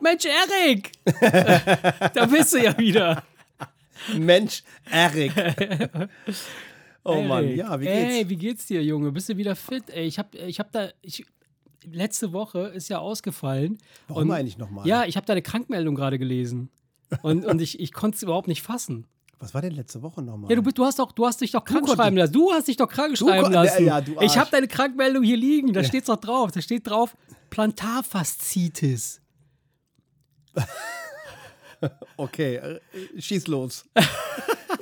Mensch, Erik! da bist du ja wieder. Mensch, Erik. Oh Mann, Erik. ja, wie geht's? Ey, wie geht's dir, Junge? Bist du wieder fit? Ey, ich hab, ich hab da. Ich, letzte Woche ist ja ausgefallen. Warum und, eigentlich nochmal? Ja, ich habe deine Krankmeldung gerade gelesen. Und, und ich, ich konnte es überhaupt nicht fassen. Was war denn letzte Woche nochmal? Ja, du, bist- du, hast doch, du hast dich doch krank schreiben lassen. Du hast dich doch krank schreiben lassen. Ja, du ich habe deine Krankmeldung hier liegen. Da steht's doch drauf. Da steht drauf Plantarfaszitis. Okay, äh, schieß los.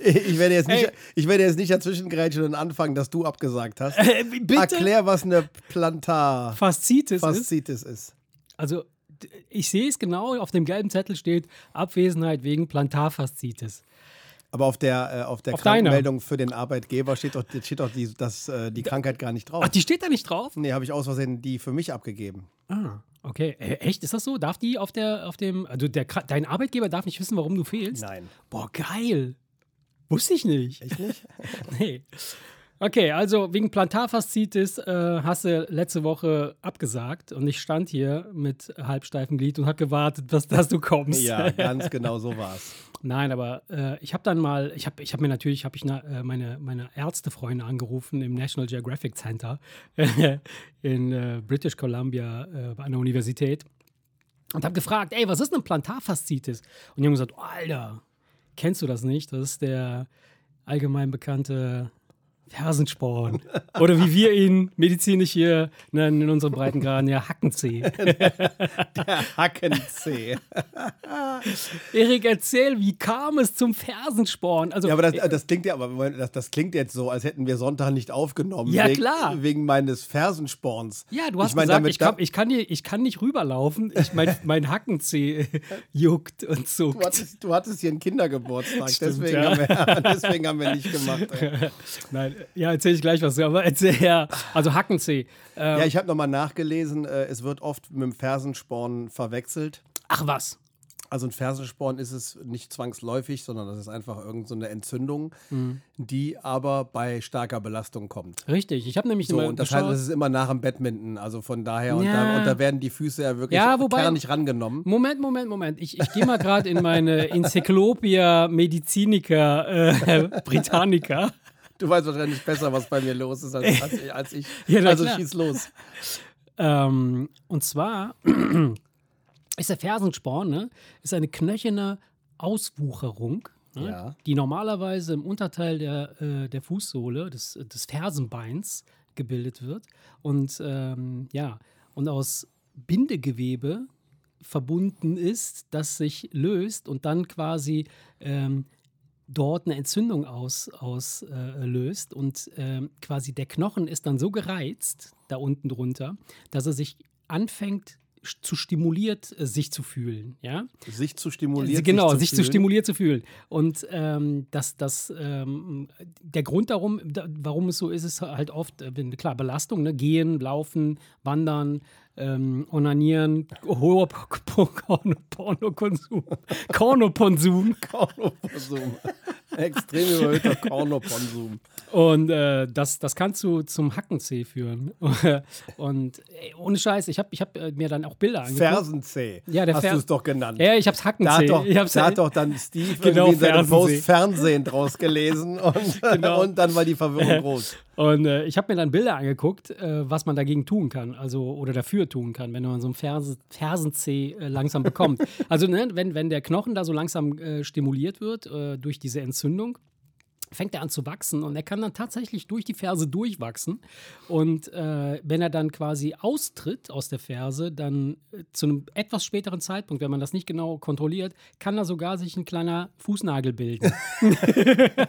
ich, werde jetzt nicht, Ey. ich werde jetzt nicht dazwischen grätschen und anfangen, dass du abgesagt hast. Äh, bitte? Erklär, was eine Plantarfaszitis Faszitis ist. ist. Also, ich sehe es genau. Auf dem gelben Zettel steht Abwesenheit wegen Plantarfaszitis. Aber auf der, äh, auf der Auf deiner. Krankmeldung für den Arbeitgeber steht doch, steht doch die, das, äh, die Krankheit gar nicht drauf. Ach, die steht da nicht drauf? nee, habe ich aus Versehen die für mich abgegeben. Ah, okay. Äh, echt? Ist das so? Darf die auf der, auf dem, also der, dein Arbeitgeber darf nicht wissen, warum du fehlst? Nein. Boah, geil. Wusste ich nicht. Echt nicht? Nee. Okay, also wegen Plantarfaszitis äh, hast du letzte Woche abgesagt und ich stand hier mit halbsteifem Glied und habe gewartet, dass, dass du kommst. ja, ganz genau so war's. Nein, aber äh, ich habe dann mal, ich habe ich hab mir natürlich, habe ich na, äh, meine, meine Ärztefreunde angerufen im National Geographic Center in äh, British Columbia äh, bei einer Universität und habe gefragt, ey, was ist denn Plantarfaszitis? Und die haben gesagt, oh, Alter, kennst du das nicht? Das ist der allgemein bekannte Fersensporn. Oder wie wir ihn medizinisch hier nennen in unserem Breitengraden, ja Hackenzeh. Hackenzeh. Erik, erzähl, wie kam es zum Fersensporn? Also, Ja, aber das, das klingt ja, aber das, das klingt jetzt so, als hätten wir Sonntag nicht aufgenommen. Ja, wegen, klar. Wegen meines Fersensporns. Ja, du hast ich mein, gesagt, ich, kann, ich, kann hier, ich kann nicht rüberlaufen. Ich, mein, mein Hackenzeh juckt und Du zuckt. hattest, du hattest hier einen Kindergeburtstag, Stimmt, deswegen, ja. haben wir, deswegen haben wir nicht gemacht. Ey. Nein, ja, erzähl ich gleich was. Aber erzähl ja. Also Hackenzeh. Ähm, Ja, ich habe nochmal nachgelesen, äh, es wird oft mit dem Fersensporn verwechselt. ach was. Also ein Fersensporn ist es nicht zwangsläufig, sondern das ist einfach irgendeine so Entzündung, Mhm. die aber bei starker Belastung kommt. Richtig. Ich habe nämlich So, immer und das geschaut. heißt, es ist immer nach dem Badminton. Also von daher, und, Ja. da, und da werden die Füße ja wirklich Ja, wobei- kernig rangenommen. Moment, Moment, Moment. Ich, ich gehe mal gerade in meine Encyclopedia Medizinica äh, Britannica. Du weißt wahrscheinlich besser, was bei mir los ist, als, als, ich- als ich. Ja, also klar. schieß los. Ähm, und zwar ist der Fersensporn, ne, ist eine knöcherne Auswucherung, ne, Ja. die normalerweise im Unterteil der, äh, der Fußsohle, des, des Fersenbeins gebildet wird. Und ähm, ja, und aus Bindegewebe verbunden ist, das sich löst und dann quasi ähm, dort eine Entzündung auslöst aus, äh, löst und ähm, quasi der Knochen ist dann so gereizt, da unten drunter, dass er sich anfängt zu stimuliert äh, sich zu fühlen, ja? Sich zu stimulieren. genau, sich, zu fühlen. stimuliert zu fühlen. Und ähm, das, das, ähm, der Grund darum, da, warum es so ist, ist halt oft, äh, klar, Belastung, ne? Gehen, Laufen, Wandern, ähm, Onanieren, hoher Pornokonsum, Kornokonsum. Kornokonsum. Extrem überhöhter Kornokonsum. Und äh, das, das kann zu, zum Hackenzeh führen. Und ey, ohne Scheiß, ich habe ich hab äh, mir dann auch Bilder angeguckt. Fersenzeh. Ja, der Hast Fer- du es doch genannt. Ja, ich hab's Da Hackenzeh. hat, doch, ich hab's, da hat doch dann Steve Genau, irgendwie in seinem Fernsehen. Post Fernsehen draus gelesen und, Genau. und dann war die Verwirrung groß. Und äh, ich habe mir dann Bilder angeguckt, äh, was man dagegen tun kann, also oder dafür tun kann, wenn man so einen Ferse, Fersenzeh äh, langsam bekommt. also ne, wenn, wenn der Knochen da so langsam äh, stimuliert wird äh, durch diese Entzündung, fängt er an zu wachsen und er kann dann tatsächlich durch die Ferse durchwachsen. Und äh, wenn er dann quasi austritt aus der Ferse, dann äh, zu einem etwas späteren Zeitpunkt, wenn man das nicht genau kontrolliert, kann da sogar sich ein kleiner Fußnagel bilden.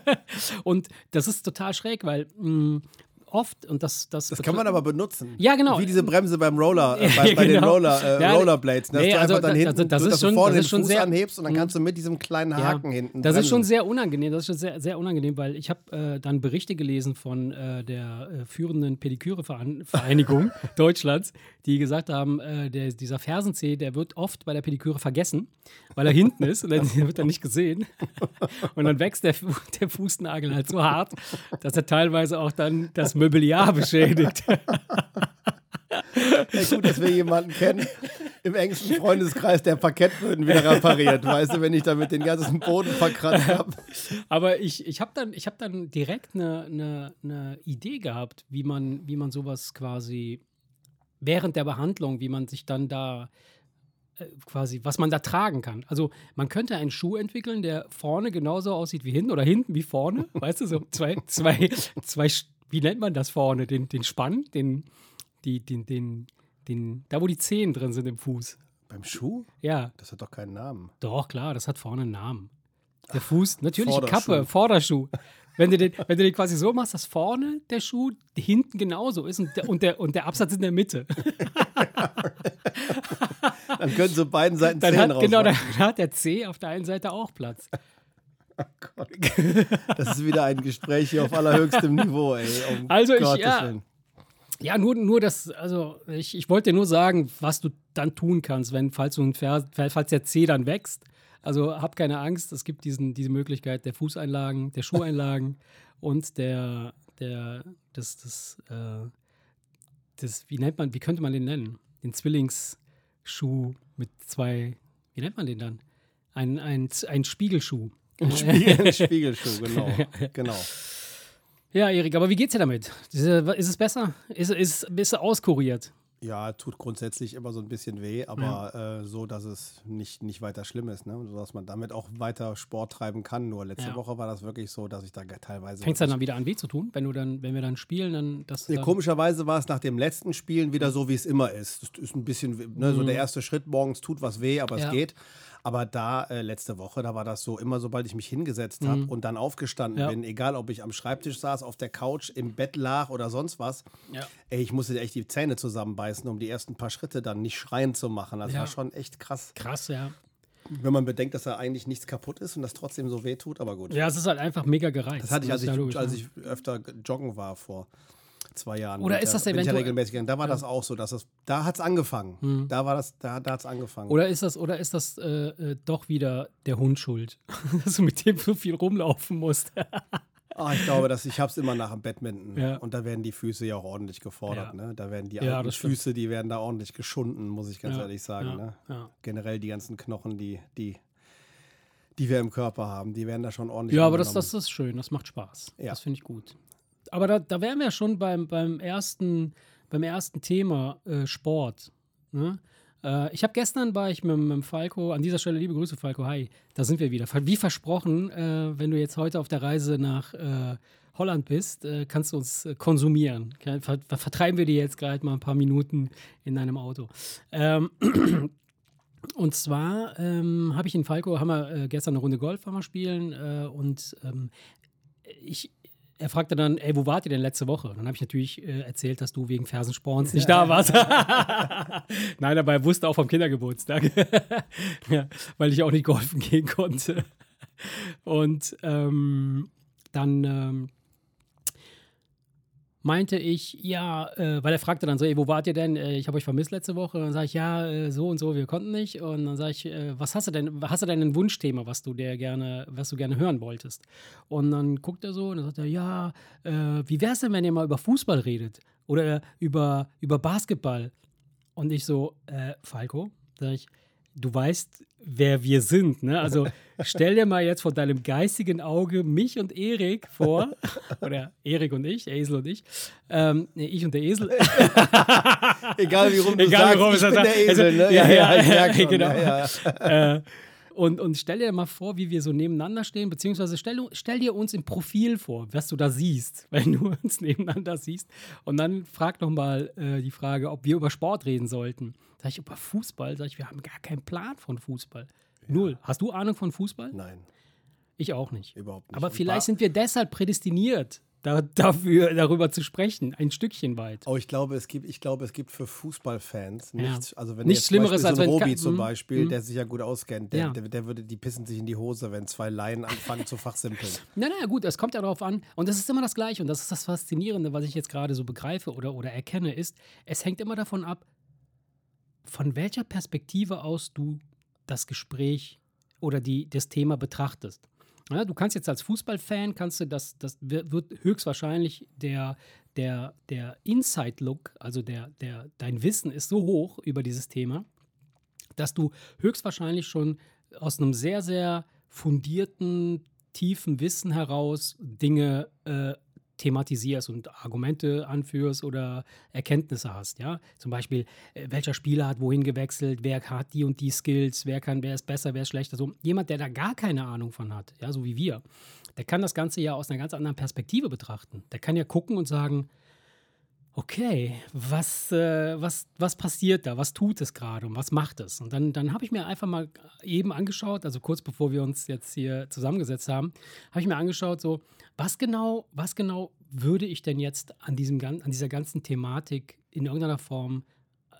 und das ist total schräg, weil mh, oft, und das. Das, Das kann man aber benutzen. Ja, genau. Wie diese Bremse beim Roller, äh, bei, Ja, bei den genau. Roller, äh, Ja, Rollerblades. ne? Dass nee, du also einfach dann das- hinten, das ist schon- vorne das den ist schon Fuß sehr- anhebst und dann kannst du mit diesem kleinen Haken hinten Das ist bremsen. schon sehr unangenehm. Das ist schon sehr, sehr unangenehm, weil ich habe äh, dann Berichte gelesen von äh, der äh, führenden Pediküre-Vereinigung Deutschlands, die gesagt haben, äh, der, dieser Fersenzeh, der wird oft bei der Pediküre vergessen, weil er hinten ist und dann wird er nicht gesehen. Und dann wächst der, der Fußnagel halt so hart, dass er teilweise auch dann das Mobiliar beschädigt. Ja, gut, dass wir jemanden kennen im engsten Freundeskreis, der Parkettböden wieder repariert. Weißt du, wenn ich damit den ganzen Boden verkratzt habe. Aber ich, ich habe dann, hab dann direkt eine, eine, eine Idee gehabt, wie man, wie man sowas quasi während der Behandlung, wie man sich dann da äh, quasi, was man da tragen kann. Also man könnte einen Schuh entwickeln, der vorne genauso aussieht wie hinten oder hinten wie vorne. Weißt du, so zwei, zwei, zwei, wie nennt man das vorne? Den, den Spann, den, die, den, den, den, da wo die Zehen drin sind im Fuß. Beim Schuh? Ja. Das hat doch keinen Namen. Doch, klar, das hat vorne einen Namen. Der Fuß, natürlich Vorderschuh. Kappe, Vorderschuh. Wenn du, den, wenn du den quasi so machst, dass vorne der Schuh hinten genauso ist und der, und der, und der Absatz in der Mitte. Dann können so beiden Seiten Zehen hat, genau, dann hat der C auf der einen Seite auch Platz. Das ist wieder ein Gespräch hier auf allerhöchstem Niveau, ey. Um Also ich- Gottes ja. Willen. Ja, nur, nur das, also ich, ich wollte dir nur sagen, was du dann tun kannst, wenn, falls du ein Vers, falls der C dann wächst. Also hab keine Angst, es gibt diesen, diese Möglichkeit der Fußeinlagen, der Schuheinlagen und der, der, das, das, äh, das, wie nennt man, wie könnte man den nennen? Den Zwillingsschuh mit zwei, wie nennt man den dann? Ein, ein, ein Spiegelschuh. Ein, Spiegel, ein Spiegelschuh, genau. genau. Ja, Erik, aber wie geht's dir damit? Ist, ist es besser? Ist, ist, bist du auskuriert? Ja, tut grundsätzlich immer so ein bisschen weh, aber äh, so, dass es nicht, nicht weiter schlimm ist, ne? Sodass man damit auch weiter Sport treiben kann. Nur letzte Ja. Woche war das wirklich so, dass ich da teilweise. Fängt es dann, dann wieder an weh zu tun, wenn du dann, wenn wir dann spielen, dann das Ja, dann, komischerweise war es nach dem letzten Spielen wieder so, wie es immer ist. Es ist ein bisschen, ne, so der Mhm. erste Schritt morgens tut was weh, aber Ja. es geht. Aber da äh, letzte Woche, da war das so, immer sobald ich mich hingesetzt habe und dann aufgestanden Mhm. Ja. bin, egal ob ich am Schreibtisch saß, auf der Couch, im Bett lag oder sonst was, Ja. ey, ich musste echt die Zähne zusammenbeißen, um die ersten paar Schritte dann nicht schreien zu machen. Das Ja. war schon echt krass, Krass, ja. wenn man bedenkt, dass da eigentlich nichts kaputt ist und das trotzdem so weh tut, aber gut. Ja, es ist halt einfach mega gereizt. Das hatte ich, als ich, als ne? ich öfter joggen war vor zwei Jahren. Oder ist das ja, ja eventuell- regelmäßig gegangen. Da war das auch so, dass es, da hat es angefangen. Da war das, da, da hat es angefangen. Oder ist das, oder ist das äh, äh, doch wieder der Hund schuld, dass du mit dem so viel rumlaufen musst? Ah, ich glaube, dass ich habe es immer nach dem Badminton. Ja. Und da werden die Füße ja auch ordentlich gefordert. Ja. Ne? Da werden die Ja, alten das. Füße, die werden da ordentlich geschunden, muss ich ganz Ja, ehrlich sagen. ja, Ne? ja. Generell die ganzen Knochen, die, die, die wir im Körper haben, die werden da schon ordentlich Ja, aber das, das ist schön, das macht Spaß. Ja. Das finde ich gut. Aber da, da wären wir schon beim, beim, ersten, beim ersten Thema äh, Sport. Ne? Äh, ich habe gestern war ich mit, mit Falco, an dieser Stelle liebe Grüße, Falco, hi, da sind wir wieder. Wie versprochen, äh, wenn du jetzt heute auf der Reise nach äh, Holland bist, äh, kannst du uns äh, konsumieren. Ver vertreiben wir dir jetzt gerade mal ein paar Minuten in deinem Auto. Ähm, und zwar ähm, habe ich in Falco, haben wir äh, gestern eine Runde Golf haben wir spielen äh, und ähm, ich, er fragte dann, ey, wo wart ihr denn letzte Woche? Dann habe ich natürlich äh, erzählt, dass du wegen Fersensporns nicht da warst. Nein, aber er wusste auch vom Kindergeburtstag, ja, weil ich auch nicht golfen gehen konnte. Und ähm, dann ähm, meinte ich, ja, äh, weil er fragte dann so, ey, wo wart ihr denn? Äh, ich habe euch vermisst letzte Woche. Und dann sage ich, ja, äh, so und so, wir konnten nicht. Und dann sage ich, äh, was hast du denn, hast du denn ein Wunschthema, was du dir gerne, was du gerne hören wolltest? Und dann guckt er so und dann sagt er, ja, äh, wie wär's denn, wenn ihr mal über Fußball redet? Oder über, über Basketball? Und ich so, äh, Falco, sag ich, du weißt, wer wir sind, ne? Also stell dir mal jetzt vor deinem geistigen Auge mich und Erik vor, oder Erik und ich, Esel und ich, ähm, nee, ich und der Esel. Egal wie rum du Egal, wie rum sagst, es ich bin der Esel. Also, ne? ja, ja, ich merk schon, genau. Ja, ja. äh, und, und stell dir mal vor, wie wir so nebeneinander stehen, beziehungsweise stell, stell dir uns im Profil vor, was du da siehst, wenn du uns nebeneinander siehst. Und dann frag noch mal äh, die Frage, ob wir über Sport reden sollten. Sag ich, über Fußball? Sag ich, wir haben gar keinen Plan von Fußball. Null. Hast du Ahnung von Fußball? Nein, Ich auch nicht. überhaupt nicht. Aber vielleicht sind wir deshalb prädestiniert, da, dafür, darüber zu sprechen, ein Stückchen weit. Oh, ich glaube, es gibt, ich glaube, es gibt für Fußballfans Ja. nichts, also wenn Nichts Schlimmeres, als so ein Robi zum Mhm. Beispiel, Mhm. der sich ja gut auskennt, der, Ja. der, der würde, die pissen sich in die Hose, wenn zwei Laien anfangen zu fachsimpeln. Na, na, gut, es kommt ja darauf an. Und das ist immer das Gleiche. Und das ist das Faszinierende, was ich jetzt gerade so begreife oder, oder erkenne, ist, es hängt immer davon ab, von welcher Perspektive aus du das Gespräch oder die, das Thema betrachtest. Ja, du kannst jetzt als Fußballfan, kannst du das, das wird höchstwahrscheinlich der, der, der Inside-Look, also der, der, dein Wissen ist so hoch über dieses Thema, dass du höchstwahrscheinlich schon aus einem sehr, sehr fundierten, tiefen Wissen heraus Dinge äh, thematisierst und Argumente anführst oder Erkenntnisse hast, ja. Zum Beispiel, äh, welcher Spieler hat wohin gewechselt, wer hat die und die Skills, wer kann, wer ist besser, wer ist schlechter. So jemand, der da gar keine Ahnung von hat, ja, so wie wir, der kann das Ganze ja aus einer ganz anderen Perspektive betrachten. Der kann ja gucken und sagen, okay, was, äh, was, was passiert da? Was tut es gerade und was macht es? Und dann, dann habe ich mir einfach mal eben angeschaut, also kurz bevor wir uns jetzt hier zusammengesetzt haben, habe ich mir angeschaut, so, was genau, was genau würde ich denn jetzt an, diesem, an dieser ganzen Thematik in irgendeiner Form äh,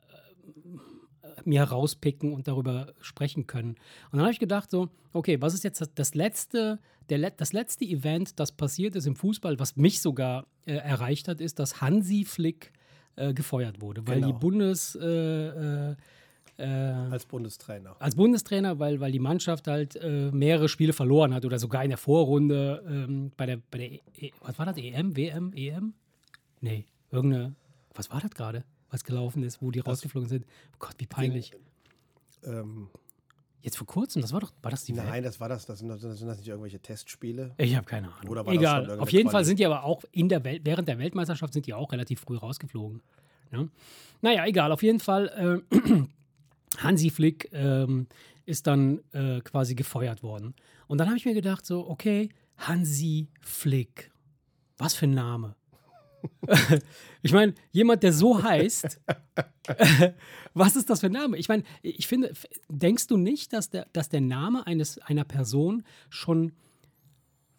mir herauspicken und darüber sprechen können. Und dann habe ich gedacht, so, okay, was ist jetzt das, das letzte, der, das letzte Event, das passiert ist im Fußball, was mich sogar äh, erreicht hat, ist, dass Hansi Flick äh, gefeuert wurde, weil Genau. die Bundes äh, äh, äh, Als Bundestrainer. als Bundestrainer, weil, weil die Mannschaft halt äh, mehrere Spiele verloren hat oder sogar in der Vorrunde ähm, bei der, bei der e e was war das, EM, WM, EM? Nee, irgendeine, was war das gerade, was gelaufen ist, wo die rausgeflogen sind? Oh Gott, wie peinlich. Ähm, Jetzt vor kurzem, das war doch, war das die Welt? nein, das war das. Das sind, das sind das nicht irgendwelche Testspiele? Ich habe keine Ahnung. Oder war das Egal. irgendeine Auf jeden Fall Quali? sind die aber auch in der Welt, während der Weltmeisterschaft sind die auch relativ früh rausgeflogen. Ja? Naja, egal. Auf jeden Fall, äh, Hansi Flick ähm, ist dann äh, quasi gefeuert worden. Und dann habe ich mir gedacht, so, okay, Hansi Flick. Was für ein Name. ich meine, jemand, der so heißt, was ist das für ein Name? Ich meine, ich finde, denkst du nicht, dass der, dass der Name eines, einer Person schon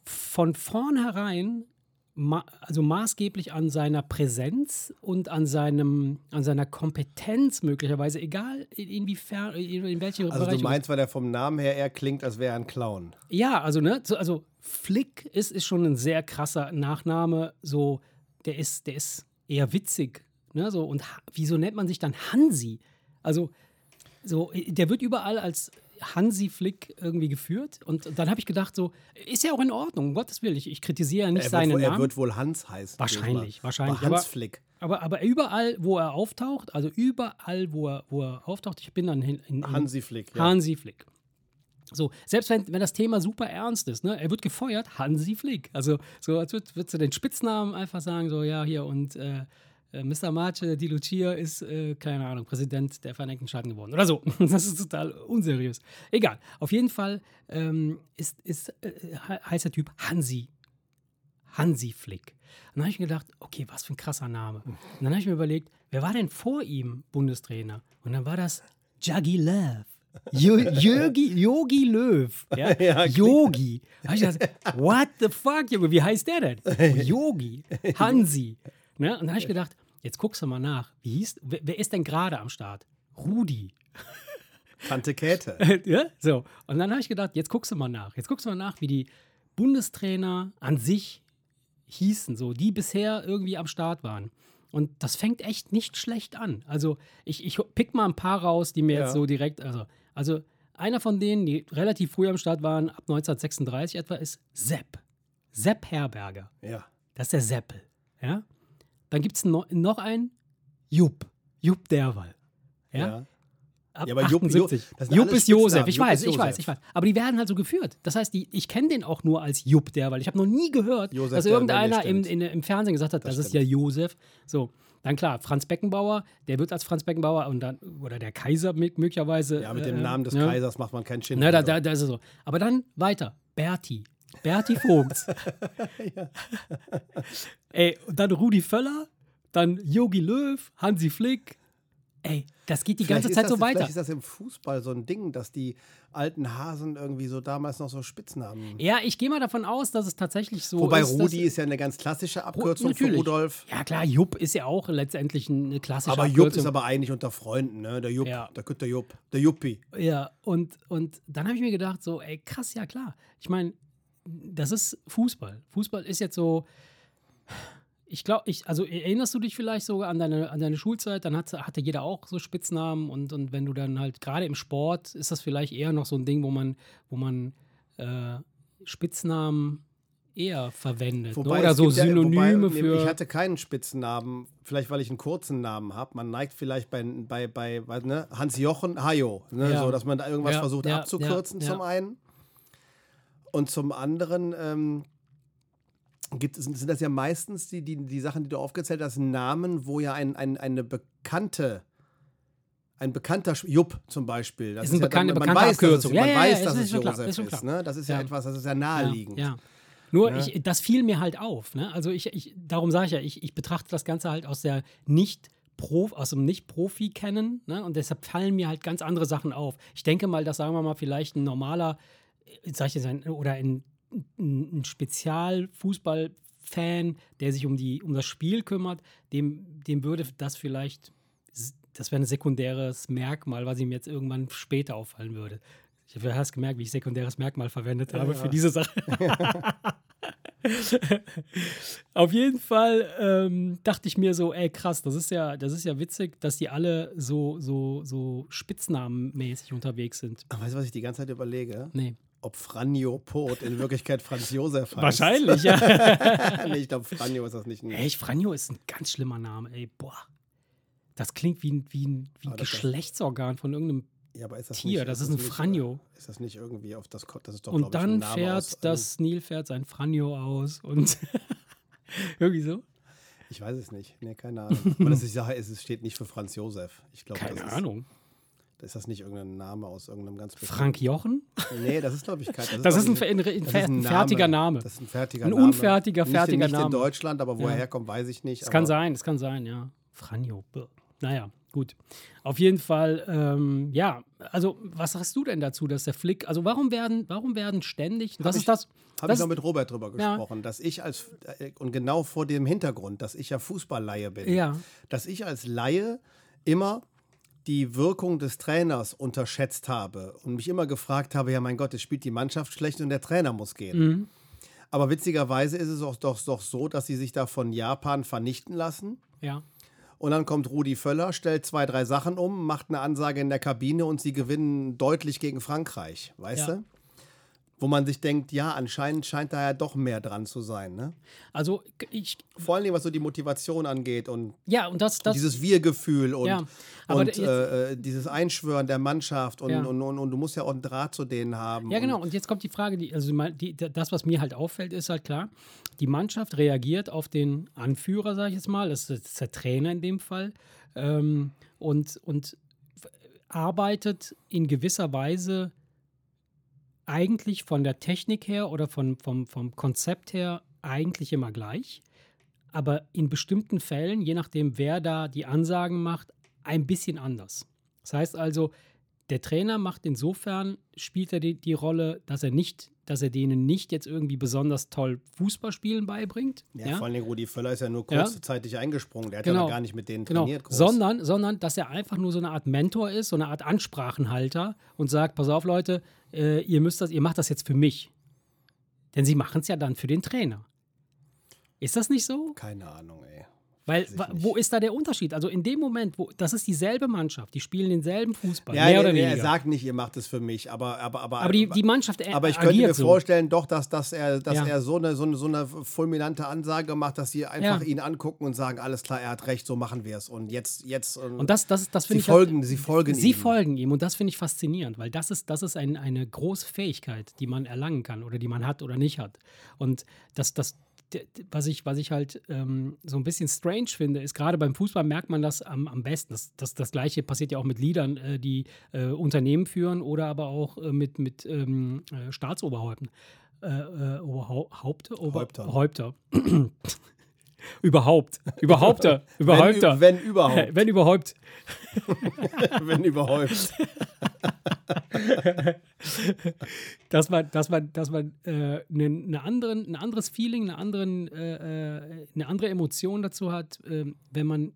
von vornherein ma also maßgeblich an seiner Präsenz und an, seinem, an seiner Kompetenz möglicherweise, egal in- inwiefern, in, in welche Also Bereiche. du meinst, weil der vom Namen her eher klingt, als wäre er ein Clown. Ja, also, ne, so, also Flick ist, ist schon ein sehr krasser Nachname. So, der ist, der ist eher witzig. Ne, so, und wieso nennt man sich dann Hansi? Also, so, äh, der wird überall als Hansi Flick irgendwie geführt. Und dann habe ich gedacht, so, ist ja auch in Ordnung, um Gottes Willen. Ich, ich kritisiere ja nicht Er seinen wohl, er Namen. wird wohl Hans heißen. Wahrscheinlich, wahrscheinlich, Aber Hans aber- Flick. aber, aber überall, wo er auftaucht, also überall, wo er, wo er auftaucht, ich bin dann in, in, in Hansi Flick. Ja. Hansi Flick. So, selbst wenn, wenn das Thema super ernst ist, ne, er wird gefeuert, Hansi Flick. Also, so als würd- würdest du den Spitznamen einfach sagen, so, ja, hier und äh, äh, Mr. Marce Di Lucia ist, äh, keine Ahnung, Präsident der Vereinigten Staaten geworden oder so. Das ist total unseriös. Egal. Auf jeden Fall ähm, ist, ist, äh, he- heißt der Typ Hansi. Hansi Flick. Und dann habe ich mir gedacht, okay, was für ein krasser Name. Und dann habe ich mir überlegt, wer war denn vor ihm Bundestrainer? Und dann war das Jaggy Löw. Yogi, Yogi Löw. Ja? Ja, Yogi. Da ich gedacht, what the fuck, Junge, wie heißt der denn? Yogi. Hansi. Ne? Und dann habe ich gedacht, jetzt guckst du mal nach. Wie hieß, wer, wer ist denn gerade am Start? Rudi. Tante Käthe. ja? So. Und dann habe ich gedacht, jetzt guckst du mal nach. Jetzt guckst du mal nach, wie die Bundestrainer an sich hießen, so, die bisher irgendwie am Start waren. Und das fängt echt nicht schlecht an. Also, ich, ich pick mal ein paar raus, die mir Ja. jetzt so direkt, also, also einer von denen, die relativ früh am Start waren, ab 1936 etwa, ist Sepp. Sepp Herberger. Ja. Das ist der Seppel. Ja? Dann gibt es no, noch einen, Jupp. Jupp Derwal. Ja? ja. Ab Ja, aber Jupp- 78. Jupp- Jupp ist Josef. Ich Jupp weiß, ich weiß, ich weiß. Aber die werden halt so geführt. Das heißt, die, ich kenne den auch nur als Jupp Derwal. Ich habe noch nie gehört, Josef dass irgendeiner im, in, im Fernsehen gesagt hat, das, Das ist ja Josef. So. Dann klar, Franz Beckenbauer, der wird als Franz Beckenbauer und dann, oder der Kaiser mö- möglicherweise. ja, mit dem äh, Namen des ne? Kaisers macht man keinen Schind. Na, da, da, da ist es so. Aber dann weiter. Berti. Berti Vogt. Ey, und dann Rudi Völler, dann Yogi Löw, Hansi Flick. Ey, das geht die Vielleicht ganze Zeit das, so weiter. Vielleicht ist das im Fußball so ein Ding, dass die alten Hasen irgendwie so damals noch so Spitznamen. Ja, ich gehe mal davon aus, dass es tatsächlich so Wobei ist. Rudi dass, ist ja eine ganz klassische Abkürzung für. Rudolf. Ja, klar, Jupp ist ja auch letztendlich eine klassische Aber Jupp Abkürzung. ist aber eigentlich unter Freunden, ne? Der Jupp, Ja. der Gütter Jupp, der Juppi. Ja, und, und dann habe ich mir gedacht, so, ey, krass, ja klar. Ich meine, das ist Fußball. Fußball ist jetzt so. Ich glaube, ich, also erinnerst du dich vielleicht sogar an deine, an deine Schulzeit? Dann hatte, hatte jeder auch so Spitznamen und, und wenn du dann halt, gerade im Sport, ist das vielleicht eher noch so ein Ding, wo man, wo man äh, Spitznamen eher verwendet. ne? Wobei Oder es so gibt ja- Synonyme wobei, für. Ich hatte keinen Spitzennamen, vielleicht weil ich einen kurzen Namen habe. Man neigt vielleicht bei, bei, bei, bei ne, Hans-Jochen Hajo, ne, Ja. so, dass man da irgendwas Ja, versucht abzukürzen zum einen. Und zum anderen ähm, gibt, es- sind das ja meistens die, die, die Sachen, die du aufgezählt hast, Namen, wo ja ein, ein, eine bekannte ein bekannter Jupp zum Beispiel. Das Ist eine ja bekannte- man bekannte weiß, Abkürzung. man Ja, weiß, ja, dass ist es Josef ist ist. Ne? Das ist ja, etwas, das ist ja naheliegend. Nur, Ne? ich, das fiel mir halt auf. Ne? Also ich, ich, darum sage ich ja, ich, ich betrachte das Ganze halt aus der nicht Prof, aus dem Nicht-Profi kennen. Ne? Und deshalb fallen mir halt ganz andere Sachen auf. Ich denke mal, dass, sagen wir mal, vielleicht ein normaler, äh, sag ich jetzt, ein, oder ein, ein, Spezialfußballfan, der sich um, die, um das Spiel kümmert, dem, dem würde das vielleicht, das wäre ein sekundäres Merkmal, was ihm jetzt irgendwann später auffallen würde. Ich habe hast gemerkt, wie ich sekundäres Merkmal verwendet habe für diese Sache. Auf jeden Fall ähm, dachte ich mir so, ey krass, das ist ja, das ist ja witzig, dass die alle so, so, so spitznamenmäßig unterwegs sind. Aber weißt du, was ich die ganze Zeit überlege? Nee. Ob Franjo Pot in Wirklichkeit Franz Josef heißt. Wahrscheinlich, ja. nee, ich glaube, Franjo ist das nicht. Ein ey, Franjo ist ein ganz schlimmer Name, ey, boah. Das klingt wie ein, wie ein, wie ein Geschlechtsorgan von irgendeinem ja, aber ist das Tier. nicht, das ist das ein Franjo. äh, Ist das nicht irgendwie auf das, das ist doch, Und ich, dann Name fährt das Nilpferd sein Franjo aus und irgendwie so. Ich weiß es nicht. Nee, keine Ahnung. aber das ist die Sache, es steht nicht für Franz Josef. Ich glaube, Keine das ist, Ahnung. Ist das nicht irgendein Name aus irgendeinem ganz Frank Jochen? Nee, das ist, glaube ich, kein. Das ist glaub ein, ein, ein, das ist ein fertiger Name. Das ist ein fertiger Ein Name. unfertiger, nicht, fertiger nicht Name. in Deutschland, aber wo Ja. er herkommt, weiß ich nicht. Es kann sein, es kann sein, ja. Franjo. Naja, gut. Auf jeden Fall, ähm, ja, also was sagst du denn dazu, dass der Flick, also warum werden, warum werden ständig, das ich- ist das, Habe das ich noch mit Robert drüber Ja. gesprochen, dass ich als, äh, und genau vor dem Hintergrund, dass ich ja Fußballleihe bin, Ja. dass ich als Laie immer die Wirkung des Trainers unterschätzt habe und mich immer gefragt habe, ja mein Gott, es spielt die Mannschaft schlecht und der Trainer muss gehen. Mhm. Aber witzigerweise ist es auch doch, doch so, dass sie sich da von Japan vernichten lassen. ja, Und dann kommt Rudi Völler, stellt zwei, drei Sachen um, macht eine Ansage in der Kabine und sie gewinnen deutlich gegen Frankreich, weißt Ja. du? Wo man sich denkt, ja, anscheinend scheint da ja doch mehr dran zu sein. Ne? also ich, Vor allem, was so die Motivation angeht und ja, und das, das, dieses Wir-Gefühl und, Ja, und jetzt- äh, äh, dieses Einschwören der Mannschaft und, Ja. und, und, und du musst ja auch einen Draht zu denen haben. Ja, genau. Und, jetzt kommt die Frage, die, also die, das, was mir halt auffällt, ist halt klar, die Mannschaft reagiert auf den Anführer, sage ich jetzt mal, das ist, der Trainer in dem Fall, ähm, und, und arbeitet in gewisser Weise eigentlich von der Technik her oder von, vom, vom Konzept her eigentlich immer gleich, aber in bestimmten Fällen, je nachdem, wer da die Ansagen macht, ein bisschen anders. Das heißt also, der Trainer macht insofern, spielt er die, die Rolle, dass er nicht, dass er denen nicht jetzt irgendwie besonders toll Fußballspielen beibringt. ja, ja? Vor allem Rudi Völler ist ja nur Ja. kurzzeitig eingesprungen. Der hat Genau. ja gar nicht mit denen Genau, trainiert. groß. sondern, sondern dass er einfach nur so eine Art Mentor ist, so eine Art Ansprachenhalter und sagt, pass auf Leute, äh, ihr müsst das, ihr macht das jetzt für mich. Denn sie machen es ja dann für den Trainer. Ist das nicht so? Keine Ahnung, ey. Weil, wo ist da der Unterschied? Also in dem Moment, wo das ist dieselbe Mannschaft, die spielen denselben Fußball, Ja, mehr er, oder er weniger. sagt nicht, ihr macht es für mich, aber aber aber, aber die, die Mannschaft äh, aber ich könnte mir so. vorstellen, doch, dass, dass er, dass Ja. er so, eine, so, eine, so eine fulminante Ansage macht, dass sie einfach Ja. ihn angucken und sagen, alles klar, er hat recht, so machen wir es. Und jetzt, jetzt ähm, Und das, das, das finde ich. folgen, sie folgen Sie ihm. folgen ihm und das finde ich faszinierend, weil das ist, das ist ein, eine große Fähigkeit, die man erlangen kann oder die man hat oder nicht hat. Und das, das, was ich, was ich halt ähm, so ein bisschen strange finde, ist gerade beim Fußball merkt man das am, am besten. Das, das, das gleiche passiert ja auch mit Liedern, äh, die äh, Unternehmen führen oder aber auch äh, mit, mit ähm, äh, Staatsoberhäupten. Äh, äh, Oberhau Haupte? Ober Häuptern. Häupter. Überhaupt. Überhaupter. Überhäupter. Wenn, wenn überhaupt. Wenn überhaupt. wenn überhaupt. dass man, dass man, dass man äh, einen, einen anderen, ein anderes Feeling, eine, äh, äh, eine andere Emotion dazu hat, ähm, wenn man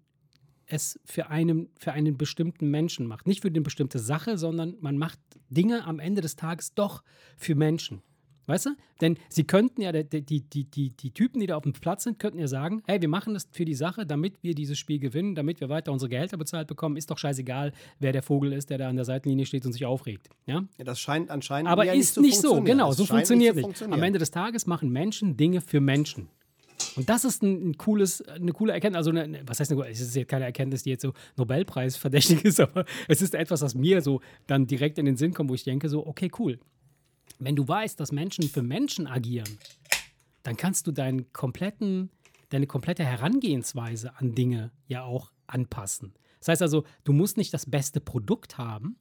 es für einen, für einen bestimmten Menschen macht. Nicht für eine bestimmte Sache, sondern man macht Dinge am Ende des Tages doch für Menschen. Weißt du? Denn sie könnten ja, die, die, die, die, Typen, die da auf dem Platz sind, könnten ja sagen, hey, wir machen das für die Sache, damit wir dieses Spiel gewinnen, damit wir weiter unsere Gehälter bezahlt bekommen. Ist doch scheißegal, wer der Vogel ist, der da an der Seitenlinie steht und sich aufregt. Ja? Ja, das scheint anscheinend Aber ja ist nicht, so, genau, Es so funktioniert nicht. funktionieren. Am Ende des Tages machen Menschen Dinge für Menschen. Und das ist ein, ein cooles, eine coole Erkenntnis. Also, eine, was heißt eine, es ist jetzt keine Erkenntnis, die jetzt so Nobelpreis verdächtig ist, aber es ist etwas, was mir so dann direkt in den Sinn kommt, wo ich denke, so, okay, cool. Wenn du weißt, dass Menschen für Menschen agieren, dann kannst du deinen kompletten, deine komplette Herangehensweise an Dinge ja auch anpassen. Das heißt also, du musst nicht das beste Produkt haben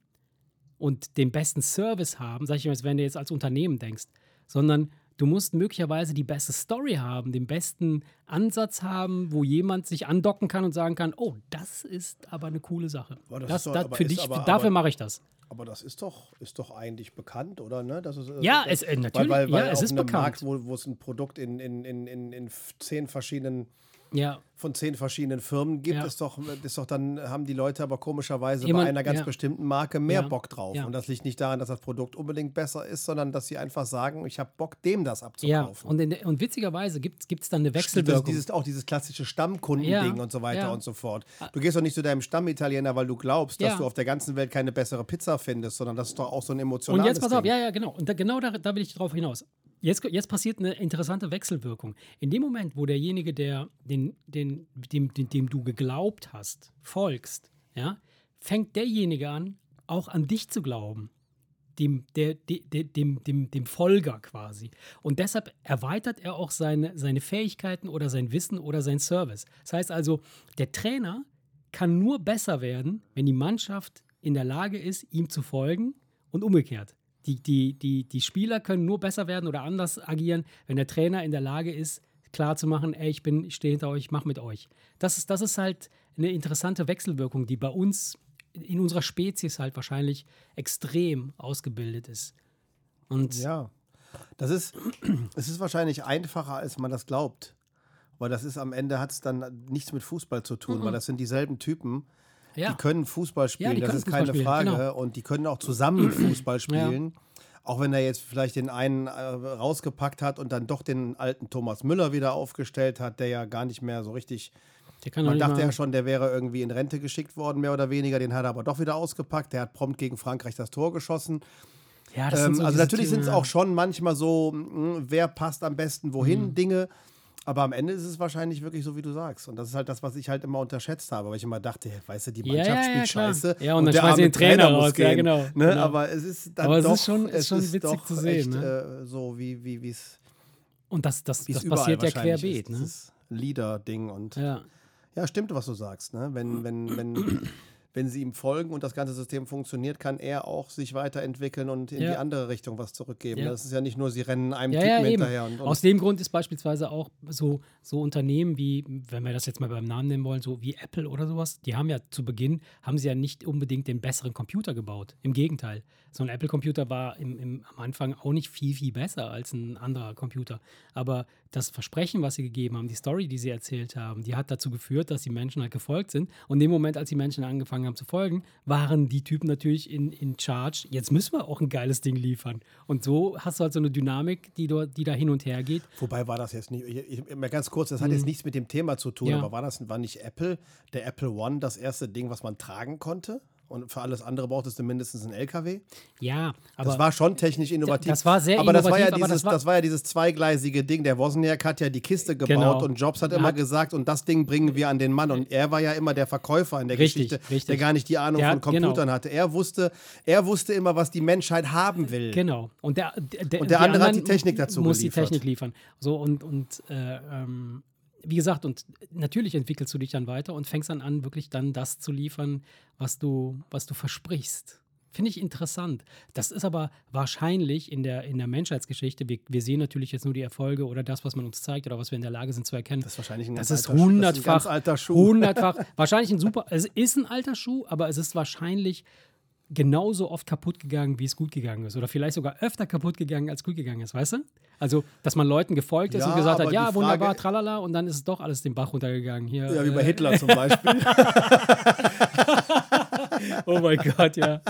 und den besten Service haben, sag ich mal, wenn du jetzt als Unternehmen denkst, sondern du musst möglicherweise die beste Story haben, den besten Ansatz haben, wo jemand sich andocken kann und sagen kann, oh, das ist aber eine coole Sache. Boah, das das, doch- das, für dich, aber- dafür mache ich das. Aber das ist doch, ist doch eigentlich bekannt, oder? Ne? Das ist, äh, Ja, das, es- äh, natürlich, Weil, weil, weil ja, es ist bekannt. Markt, wo, wo es ein Produkt in, in, in, in, zehn verschiedenen, Ja, von zehn verschiedenen Firmen gibt, Ja. ist, doch, ist doch dann, haben die Leute aber komischerweise Jemand- bei einer ganz ja. bestimmten Marke mehr Ja. Bock drauf. Ja. Und das liegt nicht daran, dass das Produkt unbedingt besser ist, sondern dass sie einfach sagen, ich habe Bock, dem das ja. abzukaufen. Und, in, und witzigerweise gibt es dann eine Wechselwirkung. dieses, auch dieses klassische Stammkundending Ja, und so weiter ja. und so fort. Du gehst doch nicht zu deinem Stammitaliener, weil du glaubst, dass Ja. du auf der ganzen Welt keine bessere Pizza findest, sondern das ist doch auch so ein Und emotionales jetzt pass auf, Ding. ja, ja, genau. Und da, genau da, da will ich drauf hinaus. Jetzt, jetzt passiert eine interessante Wechselwirkung. In dem Moment, wo derjenige, der den, den, dem, dem, dem du geglaubt hast, folgst, ja, fängt derjenige an, auch an dich zu glauben. Dem, der, de- de- dem, dem, dem Folger quasi. Und deshalb erweitert er auch seine, seine Fähigkeiten oder sein Wissen oder sein Service. Das heißt also, der Trainer kann nur besser werden, wenn die Mannschaft in der Lage ist, ihm zu folgen und umgekehrt. Die, die, die, die Spieler können nur besser werden oder anders agieren, wenn der Trainer in der Lage ist, klarzumachen, ey, ich bin, ich stehe hinter euch, ich mache mit euch. Das ist, das ist halt eine interessante Wechselwirkung, die bei uns in unserer Spezies halt wahrscheinlich extrem ausgebildet ist. Und Ja, das ist, es ist wahrscheinlich einfacher, als man das glaubt. Weil das ist am Ende hat es dann nichts mit Fußball zu tun, weil das sind dieselben Typen, ja, die können Fußball spielen, die das ist Fußball keine spielen, Frage. genau. Und die können auch zusammen Fußball spielen. Auch wenn er jetzt vielleicht den einen äh, rausgepackt hat und dann doch den alten Thomas Müller wieder aufgestellt hat, der ja gar nicht mehr so richtig Man dachte ja schon, der wäre irgendwie in Rente geschickt worden, mehr oder weniger. Den hat er aber doch wieder ausgepackt. Der hat prompt gegen Frankreich das Tor geschossen. ja, das sind Ähm, so also natürlich sind es auch schon manchmal so, mh, wer passt am besten wohin, Mhm. Dinge. Aber am Ende ist es wahrscheinlich wirklich so, wie du sagst. Und das ist halt das, was ich halt immer unterschätzt habe, weil ich immer dachte, weißt du, die Ja, Mannschaft ja, ja, spielt klar. scheiße. Ja, und dann schmeißen sie arme den Trainer muss raus. Ja, gehen, genau, Ne? genau. Aber es ist dann Aber es doch, ist schon- ist schon witzig doch zu sehen, echt, ne? äh, so wie wie wie es Und das, das, es das passiert ja querbeet. ist. Ne? Leader-Ding und Ja. ja, stimmt, was du sagst. Ne? Wenn, wenn, wenn, wenn sie ihm folgen und das ganze System funktioniert, kann er auch sich weiterentwickeln und in Ja. die andere Richtung was zurückgeben. Ja. Das ist ja nicht nur, sie rennen einem Ja, Typen ja, hinterher. Und, und Aus dem Grund ist beispielsweise auch so, so Unternehmen wie, wenn wir das jetzt mal beim Namen nennen wollen, so wie Apple oder sowas, die haben ja zu Beginn, haben sie ja nicht unbedingt den besseren Computer gebaut. Im Gegenteil. So ein Apple-Computer war im, im, am Anfang auch nicht viel, viel besser als ein anderer Computer. Aber das Versprechen, was sie gegeben haben, die Story, die sie erzählt haben, die hat dazu geführt, dass die Menschen halt gefolgt sind. Und in dem Moment, als die Menschen angefangen haben zu folgen, waren die Typen natürlich in, in Charge. Jetzt müssen wir auch ein geiles Ding liefern. Und so hast du halt so eine Dynamik, die, dort, die da hin und her geht. Wobei war das jetzt nicht, ich, ich, mal ganz kurz, das hat jetzt nichts mit dem Thema zu tun, Mhm. Ja. aber war das war nicht Apple, der Apple One, das erste Ding, was man tragen konnte? Und für alles andere brauchtest du mindestens einen LKW? Ja, aber Das war schon technisch innovativ. das war sehr aber das war ja innovativ, aber dieses, das das, war- war, ja dieses zweigleisige Ding. Der Wozniak hat ja die Kiste gebaut Genau. und Jobs hat Er immer gesagt, und das Ding bringen wir an den Mann. Und er war ja immer der Verkäufer in der Richtig, Geschichte, richtig. der gar nicht die Ahnung Der von genau. Computern hatte. Er wusste, er wusste immer, was die Menschheit haben will. Genau. Und der, der, der, Und der andere hat die Technik dazu muss geliefert. die Technik liefern. So und, und äh, ähm, wie gesagt, und natürlich entwickelst du dich dann weiter und fängst dann an, wirklich dann das zu liefern, was du, was du versprichst. Finde ich interessant. Das ist aber wahrscheinlich in der, in der Menschheitsgeschichte, wir, wir sehen natürlich jetzt nur die Erfolge oder das, was man uns zeigt oder was wir in der Lage sind zu erkennen. Das ist wahrscheinlich ein Das ganz ist alter Schuh. Das ist ein hundertfach, ganz alter Schuh. hundertfach, wahrscheinlich ein super, es ist ein alter Schuh, aber es ist wahrscheinlich genauso oft kaputt gegangen, wie es gut gegangen ist. Oder vielleicht sogar öfter kaputt gegangen, als gut gegangen ist, weißt du? Also, dass man Leuten gefolgt ist Ja, und gesagt hat, ja, Frage- wunderbar, tralala, und dann ist es doch alles den Bach runtergegangen. Hier, Ja, wie bei äh, Hitler zum Beispiel. oh mein Gott, ja.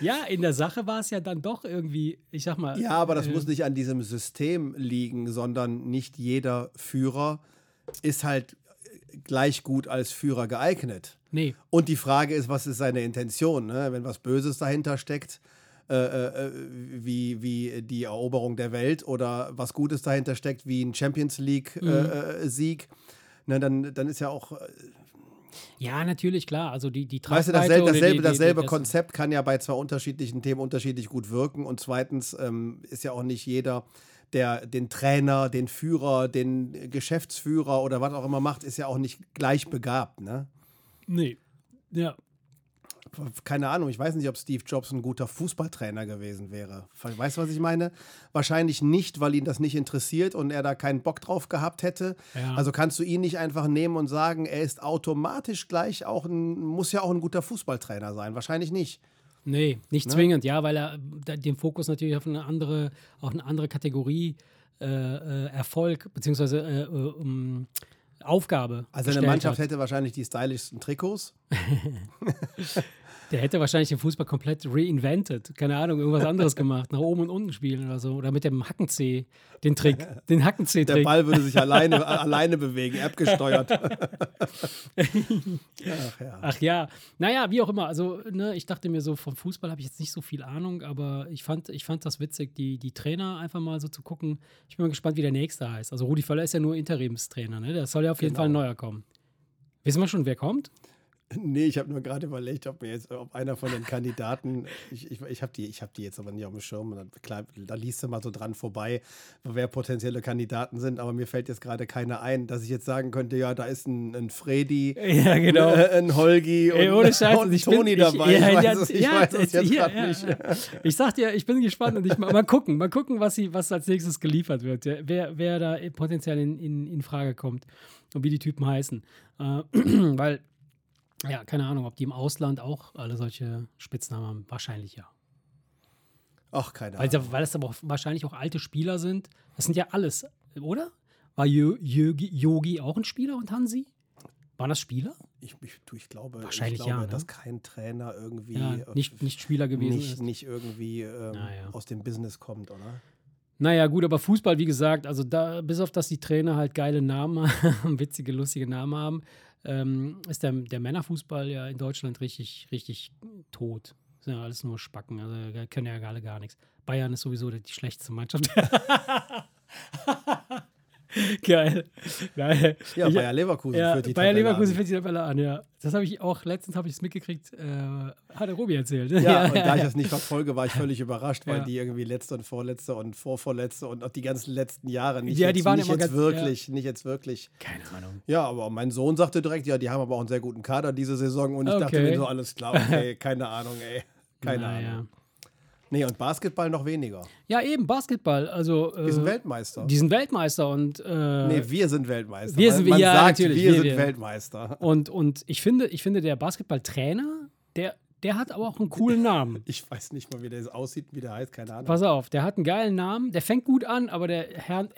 Ja, in der Sache war es ja dann doch irgendwie, ich sag mal. Ja, aber das äh, muss nicht an diesem System liegen, sondern nicht jeder Führer ist halt gleich gut als Führer geeignet. Nee. Und die Frage ist, was ist seine Intention? Ne? Wenn was Böses dahinter steckt, äh, äh, wie, wie die Eroberung der Welt oder was Gutes dahinter steckt, wie ein Champions League-Sieg, äh, ne, dann, dann ist ja auch. äh, Ja, natürlich, klar. Also die, die Weißt du, dasselbe, oder dasselbe, die, die, dasselbe Konzept kann ja bei zwei unterschiedlichen Themen unterschiedlich gut wirken. Und zweitens ähm, ist ja auch nicht jeder, der den Trainer, den Führer, den Geschäftsführer oder was auch immer macht, ist ja auch nicht gleich begabt. Ne? Nee. Ja. Keine Ahnung, ich weiß nicht, ob Steve Jobs ein guter Fußballtrainer gewesen wäre. Weißt du, was ich meine? Wahrscheinlich nicht, weil ihn das nicht interessiert und er da keinen Bock drauf gehabt hätte. Ja. Also kannst du ihn nicht einfach nehmen und sagen, er ist automatisch gleich auch ein, muss ja auch ein guter Fußballtrainer sein. Wahrscheinlich nicht. Nee, nicht Ne? zwingend, ja, weil er den Fokus natürlich auf eine andere, auch eine andere Kategorie äh, äh, Erfolg beziehungsweise äh, äh, um, Aufgabe. Also eine Mannschaft hat. hätte wahrscheinlich die stylischsten Trikots. Der hätte wahrscheinlich den Fußball komplett reinvented. Keine Ahnung, irgendwas anderes gemacht. Nach oben und unten spielen oder so. Oder mit dem Hackenzeh, den Trick. Den Der Hackenzeh-Trick. Ball würde sich alleine, alleine bewegen, appgesteuert. Ach ja. Ach ja, naja, wie auch immer. Also, ne, ich dachte mir so, vom Fußball habe ich jetzt nicht so viel Ahnung, aber ich fand, ich fand das witzig, die, die Trainer einfach mal so zu gucken. Ich bin mal gespannt, wie der nächste heißt. Also, Rudi Völler ist ja nur Interimstrainer, ne? Da soll ja auf jeden Genau. Fall ein neuer kommen. Wissen wir schon, wer kommt? Nee, ich habe nur gerade überlegt, ob mir jetzt, ob einer von den Kandidaten, ich, ich, ich habe die, ich hab die jetzt aber nicht auf dem Schirm. Und dann, klar, da liest du mal so dran vorbei, wer potenzielle Kandidaten sind, aber mir fällt jetzt gerade keiner ein, dass ich jetzt sagen könnte, ja, da ist ein, ein Freddy, Ja, genau. äh, ein Holgi und, Ey, und ein ich bin- Toni ich- dabei. ja, ich weiß ja, es, ich ja, weiß es jetzt gerade nicht. Ich sag dir, ich bin gespannt und ich mal, mal gucken, mal gucken, was, sie, was als nächstes geliefert wird. Wer, wer da potenziell in, in, in Frage kommt und wie die Typen heißen. Äh, weil, ja, keine Ahnung, ob die im Ausland auch alle solche Spitznamen haben. Wahrscheinlich ja. Ach, keine Ahnung. weil es aber auch wahrscheinlich auch alte Spieler sind. Das sind ja alles, oder? War Yogi auch ein Spieler und Hansi? Waren das Spieler? Ich, ich, du, ich glaube, Wahrscheinlich ich glaube ja, ne? dass kein Trainer irgendwie Ja, äh, nicht, nicht Spieler gewesen nicht, ist. nicht irgendwie ähm, Naja. aus dem Business kommt, oder? Naja, gut, aber Fußball, wie gesagt, also da, bis auf dass die Trainer halt geile Namen haben, witzige, lustige Namen haben, ähm, ist der, der Männerfußball ja in Deutschland richtig, richtig tot. Das sind ja alles nur Spacken, also können ja alle gar nichts. Bayern ist sowieso die schlechteste Mannschaft. Geil. Geil. Ja, Ich- Bayer Leverkusen ja, führt die Bayer Tabelle Leverkusen an. führt die Tabelle an, ja. Das habe ich auch, letztens habe ich es mitgekriegt, äh, hat der Robi erzählt. Ja, und da ich das nicht verfolge, war ich völlig überrascht, weil Ja. die irgendwie letzte und vorletzte und vorvorletzte und auch die ganzen letzten Jahre nicht Ja, jetzt, die waren nicht jetzt ganz- wirklich, nicht jetzt wirklich. Keine Ahnung. Ja, aber mein Sohn sagte direkt, ja, die haben aber auch einen sehr guten Kader diese Saison und ich dachte Okay. mir so, alles klar, okay, keine Ahnung, ey. Keine Naja. Ahnung. Nee, und Basketball noch weniger. Ja, eben, Basketball. Also, Wir sind äh, Weltmeister. Die sind Weltmeister und, äh, nee, wir sind Weltmeister. wir sind- Man ja, sagt, natürlich, wir wir- sind. Weltmeister. und, und ich finde, ich finde, der Basketballtrainer, der, der hat aber auch einen coolen Namen. Ich weiß nicht mal, wie der aussieht, wie der heißt, keine Ahnung. Pass auf, der hat einen geilen Namen, der fängt gut an, aber der Herr,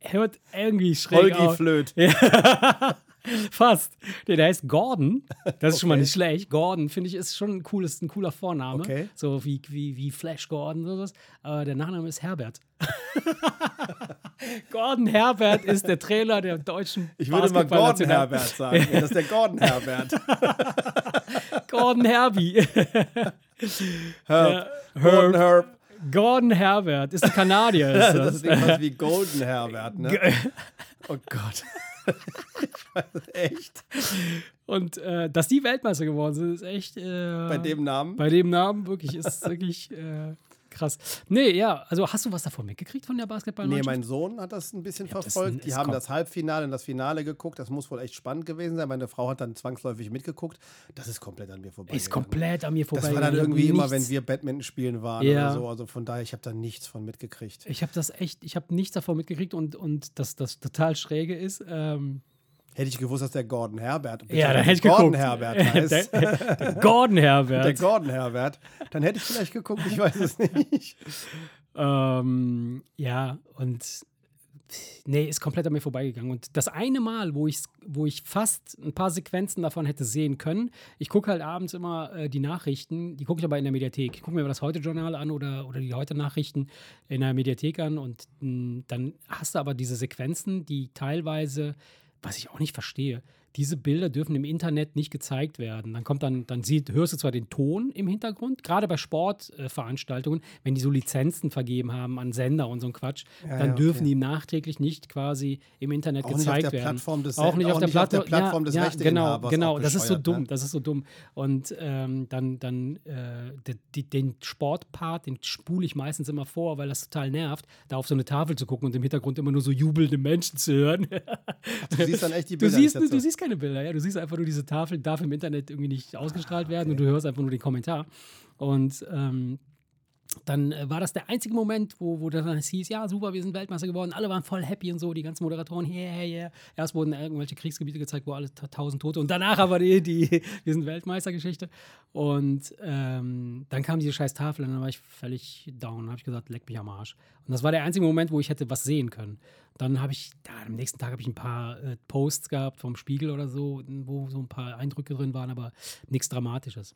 hört irgendwie schräg Holgi auf. Flöt. Fast. Der, der heißt Gordon. Das ist schon mal Okay. nicht schlecht. Gordon, finde ich, ist schon ein, cooles, ein cooler Vorname. Okay. So wie, wie, wie Flash Gordon oder sowas. Aber der Nachname ist Herbert. Gordon Herbert ist der Trainer der deutschen Ich würde mal Gordon Herbert sagen. Das ist der Gordon Herbert. Gordon Herbie. Herb. Ja, Gordon Herb. Gordon Herbert ist ein Kanadier. Ist Das das. ist irgendwas wie Golden Herbert, ne? Oh Gott. Ich weiß, Echt? Und äh, dass die Weltmeister geworden sind, ist echt. Äh, Bei dem Namen? Bei dem Namen wirklich ist wirklich äh, krass. Nee, ja, also hast du was davon mitgekriegt von der Nee, Basketballmannschaft? mein Sohn hat das ein bisschen das- verfolgt. Die es haben kommt- das Halbfinale und das Finale geguckt. Das muss wohl echt spannend gewesen sein. Meine Frau hat dann zwangsläufig mitgeguckt. Das ist komplett an mir vorbei. ist komplett an mir vorbei. Das war dann irgendwie immer, wenn nichts. wir Badminton spielen waren Ja. oder so. Also von daher, ich habe da nichts von mitgekriegt. Ich habe das echt, ich habe nichts davon mitgekriegt und, und das, das total schräge ist. Ähm, Hätte ich gewusst, dass der Gordon Herbert, ja, da hätte ich Gordon geguckt. Herbert heißt. der, der Gordon Herbert. der Gordon Herbert, dann hätte ich vielleicht geguckt, ich weiß es nicht. Ähm, ja, und nee, ist komplett an mir vorbeigegangen. Und das eine Mal, wo ich, wo ich fast ein paar Sequenzen davon hätte sehen können, ich gucke halt abends immer äh, die Nachrichten, die gucke ich aber in der Mediathek. Ich gucke mir das Heute-Journal an oder, oder die Heute-Nachrichten in der Mediathek an und mh, hm, dann hast du aber diese Sequenzen, die teilweise, was ich auch nicht verstehe, diese Bilder dürfen im Internet nicht gezeigt werden. Dann kommt dann, dann sieht, hörst du zwar den Ton im Hintergrund, gerade bei Sportveranstaltungen, äh, wenn die so Lizenzen vergeben haben an Sender und so ein Quatsch, ja, dann ja, dürfen die nachträglich nicht quasi im Internet auch gezeigt werden. Des, auch nicht, auf, der auf der Plattform des ja, Genau, genau. Das ist so dumm. Ne? Das ist so dumm. Und ähm, dann, dann äh, die, den Sportpart, den spule ich meistens immer vor, weil das total nervt, da auf so eine Tafel zu gucken und im Hintergrund immer nur so jubelnde Menschen zu hören. Ach, du siehst dann echt die Bilder. Du siehst, du, du siehst keine Bilder, ja. Du siehst einfach nur diese Tafel, darf im Internet irgendwie nicht ausgestrahlt werden und du hörst einfach nur den Kommentar. Und ähm, dann äh, war das der einzige Moment, wo, wo dann hieß, ja, super, wir sind Weltmeister geworden. Alle waren voll happy und so, die ganzen Moderatoren, yeah, yeah. Erst wurden irgendwelche Kriegsgebiete gezeigt, wo alle tausend Tote und danach aber die, die wir sind Weltmeistergeschichte. Und ähm, dann kam diese scheiß Tafel und dann war ich völlig down. Dann habe ich gesagt, leck mich am Arsch. Und das war der einzige Moment, wo ich hätte was sehen können. Dann habe ich, ja, am nächsten Tag habe ich ein paar äh, Posts gehabt vom Spiegel oder so, wo so ein paar Eindrücke drin waren, aber nichts Dramatisches.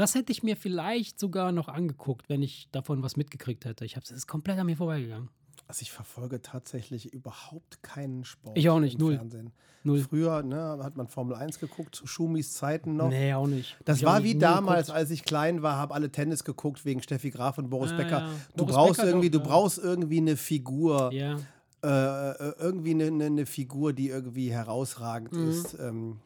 Das hätte ich mir vielleicht sogar noch angeguckt, wenn ich davon was mitgekriegt hätte. Ich habe es ist komplett an mir vorbeigegangen. Also ich verfolge tatsächlich überhaupt keinen Sport. Ich auch nicht, null. Fernsehen. null. Früher ne, hat man Formel 1 geguckt, zu Schumis Zeiten noch. Nee, auch nicht. Das ich war wie damals, geguckt. als ich klein war, habe alle Tennis geguckt wegen Steffi Graf und Boris ah, Becker. Ja. Du Boris brauchst Becker irgendwie, doch, du ja. brauchst irgendwie eine Figur. Ja. Äh, äh, irgendwie eine, eine, eine, Figur, die irgendwie herausragend Mhm. ist, ähm,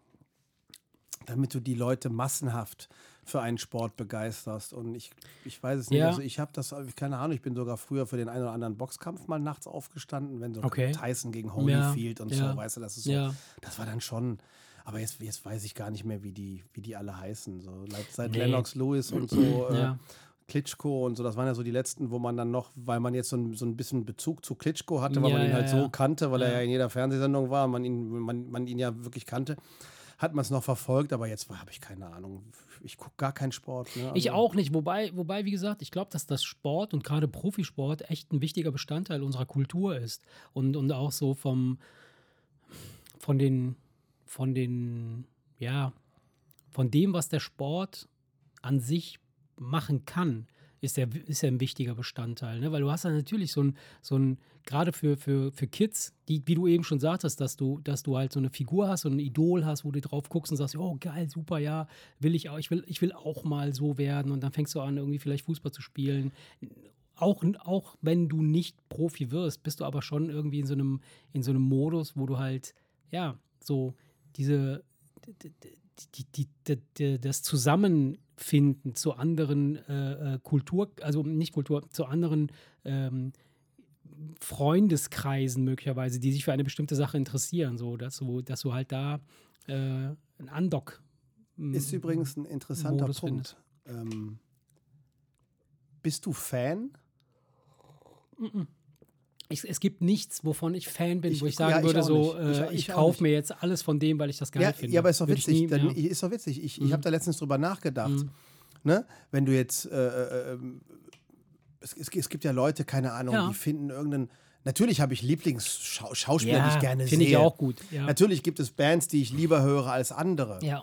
damit du die Leute massenhaft für einen Sport begeisterst. Und ich, ich weiß es nicht. Ja. Also ich habe das, keine Ahnung, ich bin sogar früher für den einen oder anderen Boxkampf mal nachts aufgestanden, wenn so Okay. Tyson gegen Ja, Holyfield und ja. so, weißt du, das ist so. Ja. Das war dann schon. Aber jetzt, jetzt weiß ich gar nicht mehr, wie die, wie die alle heißen. So, seit Nee. Lennox Lewis und so. Äh, Ja. Klitschko und so, das waren ja so die letzten, wo man dann noch, weil man jetzt so ein, so ein bisschen Bezug zu Klitschko hatte, weil Ja, man ihn ja, halt ja. so kannte, weil er Ja. ja in jeder Fernsehsendung war, man ihn, man, man ihn ja wirklich kannte, hat man es noch verfolgt, aber jetzt habe ich keine Ahnung. Ich gucke gar keinen Sport. Ne? Ich Also- auch nicht, wobei, wobei wie gesagt, ich glaube, dass das Sport und gerade Profisport echt ein wichtiger Bestandteil unserer Kultur ist. Und, und auch so vom, von den, von den, ja, von dem, was der Sport an sich machen kann, ist er, ist er ein wichtiger Bestandteil. Ne? Weil du hast ja natürlich so ein, so ein gerade für, für, für Kids, die, wie du eben schon sagtest, dass du, dass du halt so eine Figur hast, so ein Idol hast, wo du drauf guckst und sagst, oh geil, super, ja, will ich auch, ich will, ich will auch mal so werden und dann fängst du an, irgendwie vielleicht Fußball zu spielen. Auch, auch wenn du nicht Profi wirst, bist du aber schon irgendwie in so einem, in so einem Modus, wo du halt, ja, so diese, die, die, die, die, das Zusammenfinden zu anderen äh, äh, Kultur, also nicht Kultur, zu anderen ähm, Freundeskreisen möglicherweise, die sich für eine bestimmte Sache interessieren, so dass du, dass du halt da äh, ein Andock Ist übrigens ein interessanter Modus Punkt. Ähm, bist du Fan? Ich, es gibt nichts, wovon ich Fan bin, Ich- wo ich ja, sagen ich würde, so, äh, Ich- kaufe mir jetzt alles von dem, weil ich das geil Ja, finde. ja, aber ist doch Würde witzig. nie- dann, ja. Ist doch witzig. Ich, Mhm. habe da letztens drüber nachgedacht. Mhm. Ne? Wenn du jetzt, äh, äh, ähm, es, es, es gibt ja Leute, keine Ahnung, Ja. die finden irgendeinen. Natürlich habe ich Lieblingsschauspieler, die ich gerne sehe. finde ich auch gut. Ja. Natürlich gibt es Bands, die ich lieber höre als andere. ja.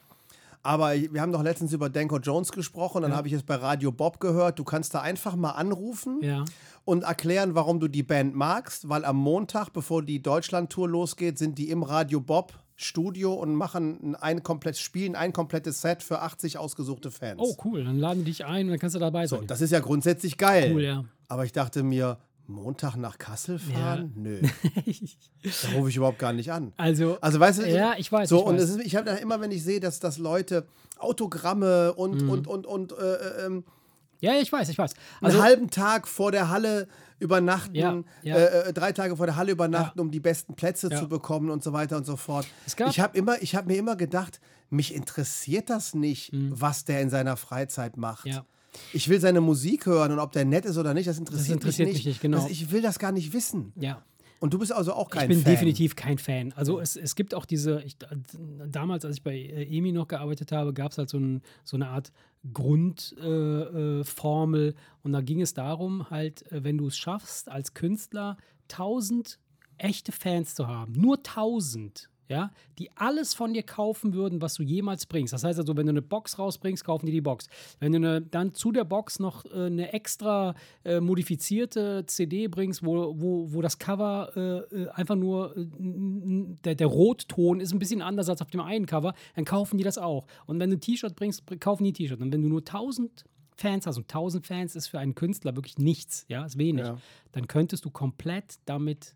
Aber wir haben doch letztens über Danko Jones gesprochen, dann Ja. habe ich es bei Radio Bob gehört. Du kannst da einfach mal anrufen Ja. und erklären, warum du die Band magst, weil am Montag, bevor die Deutschland-Tour losgeht, sind die im Radio Bob Studio und machen ein komplett, spielen ein komplettes Set für 80 ausgesuchte Fans. Oh, cool. Dann laden die dich ein und dann kannst du dabei so, sein. das ist ja grundsätzlich geil. cool, ja. Aber ich dachte mir, Montag nach Kassel fahren? Nö. da rufe ich überhaupt gar nicht an. also, Also weißt du, ja, ich weiß. so, ich und weiß. es ist, ich habe da immer, wenn ich sehe, dass, dass Leute Autogramme und, Mhm. und, und, und äh, ähm, ja, ich weiß, ich weiß. einen Also, halben Tag vor der Halle übernachten, Ja, ja. Äh, äh, drei Tage vor der Halle übernachten, um die besten Plätze Ja. zu bekommen und so weiter und so fort. Ich habe immer, ich habe mir immer gedacht, mich interessiert das nicht, was der in seiner Freizeit macht. Mhm. Ja. Ich will seine Musik hören und ob der nett ist oder nicht, das interessiert, interessiert mich nicht. nicht, genau. Das, ich will das gar nicht wissen. ja. Und du bist also auch kein ich bin Fan. definitiv kein Fan. Also es, es gibt auch diese, ich, damals, als ich bei äh, EMI noch gearbeitet habe, gab es halt so, ein, so eine Art Grundformel äh, Formel. und da ging es darum, halt, äh, wenn du es schaffst, als Künstler 1000 echte Fans zu haben, nur 1000, ja, die alles von dir kaufen würden, was du jemals bringst. Das heißt also, wenn du eine Box rausbringst, kaufen die die Box. Wenn du eine, dann zu der Box noch äh, eine extra äh, modifizierte CD bringst, wo, wo, wo das Cover äh, äh einfach nur, äh, der, der Rotton ist ein bisschen anders als auf dem einen Cover, dann kaufen die das auch. Und wenn du ein T-Shirt bringst, kaufen die T-Shirt. Und wenn du nur 1000 Fans hast und 1000 Fans ist für einen Künstler wirklich nichts, ja, ist wenig, ja. dann könntest du komplett damit,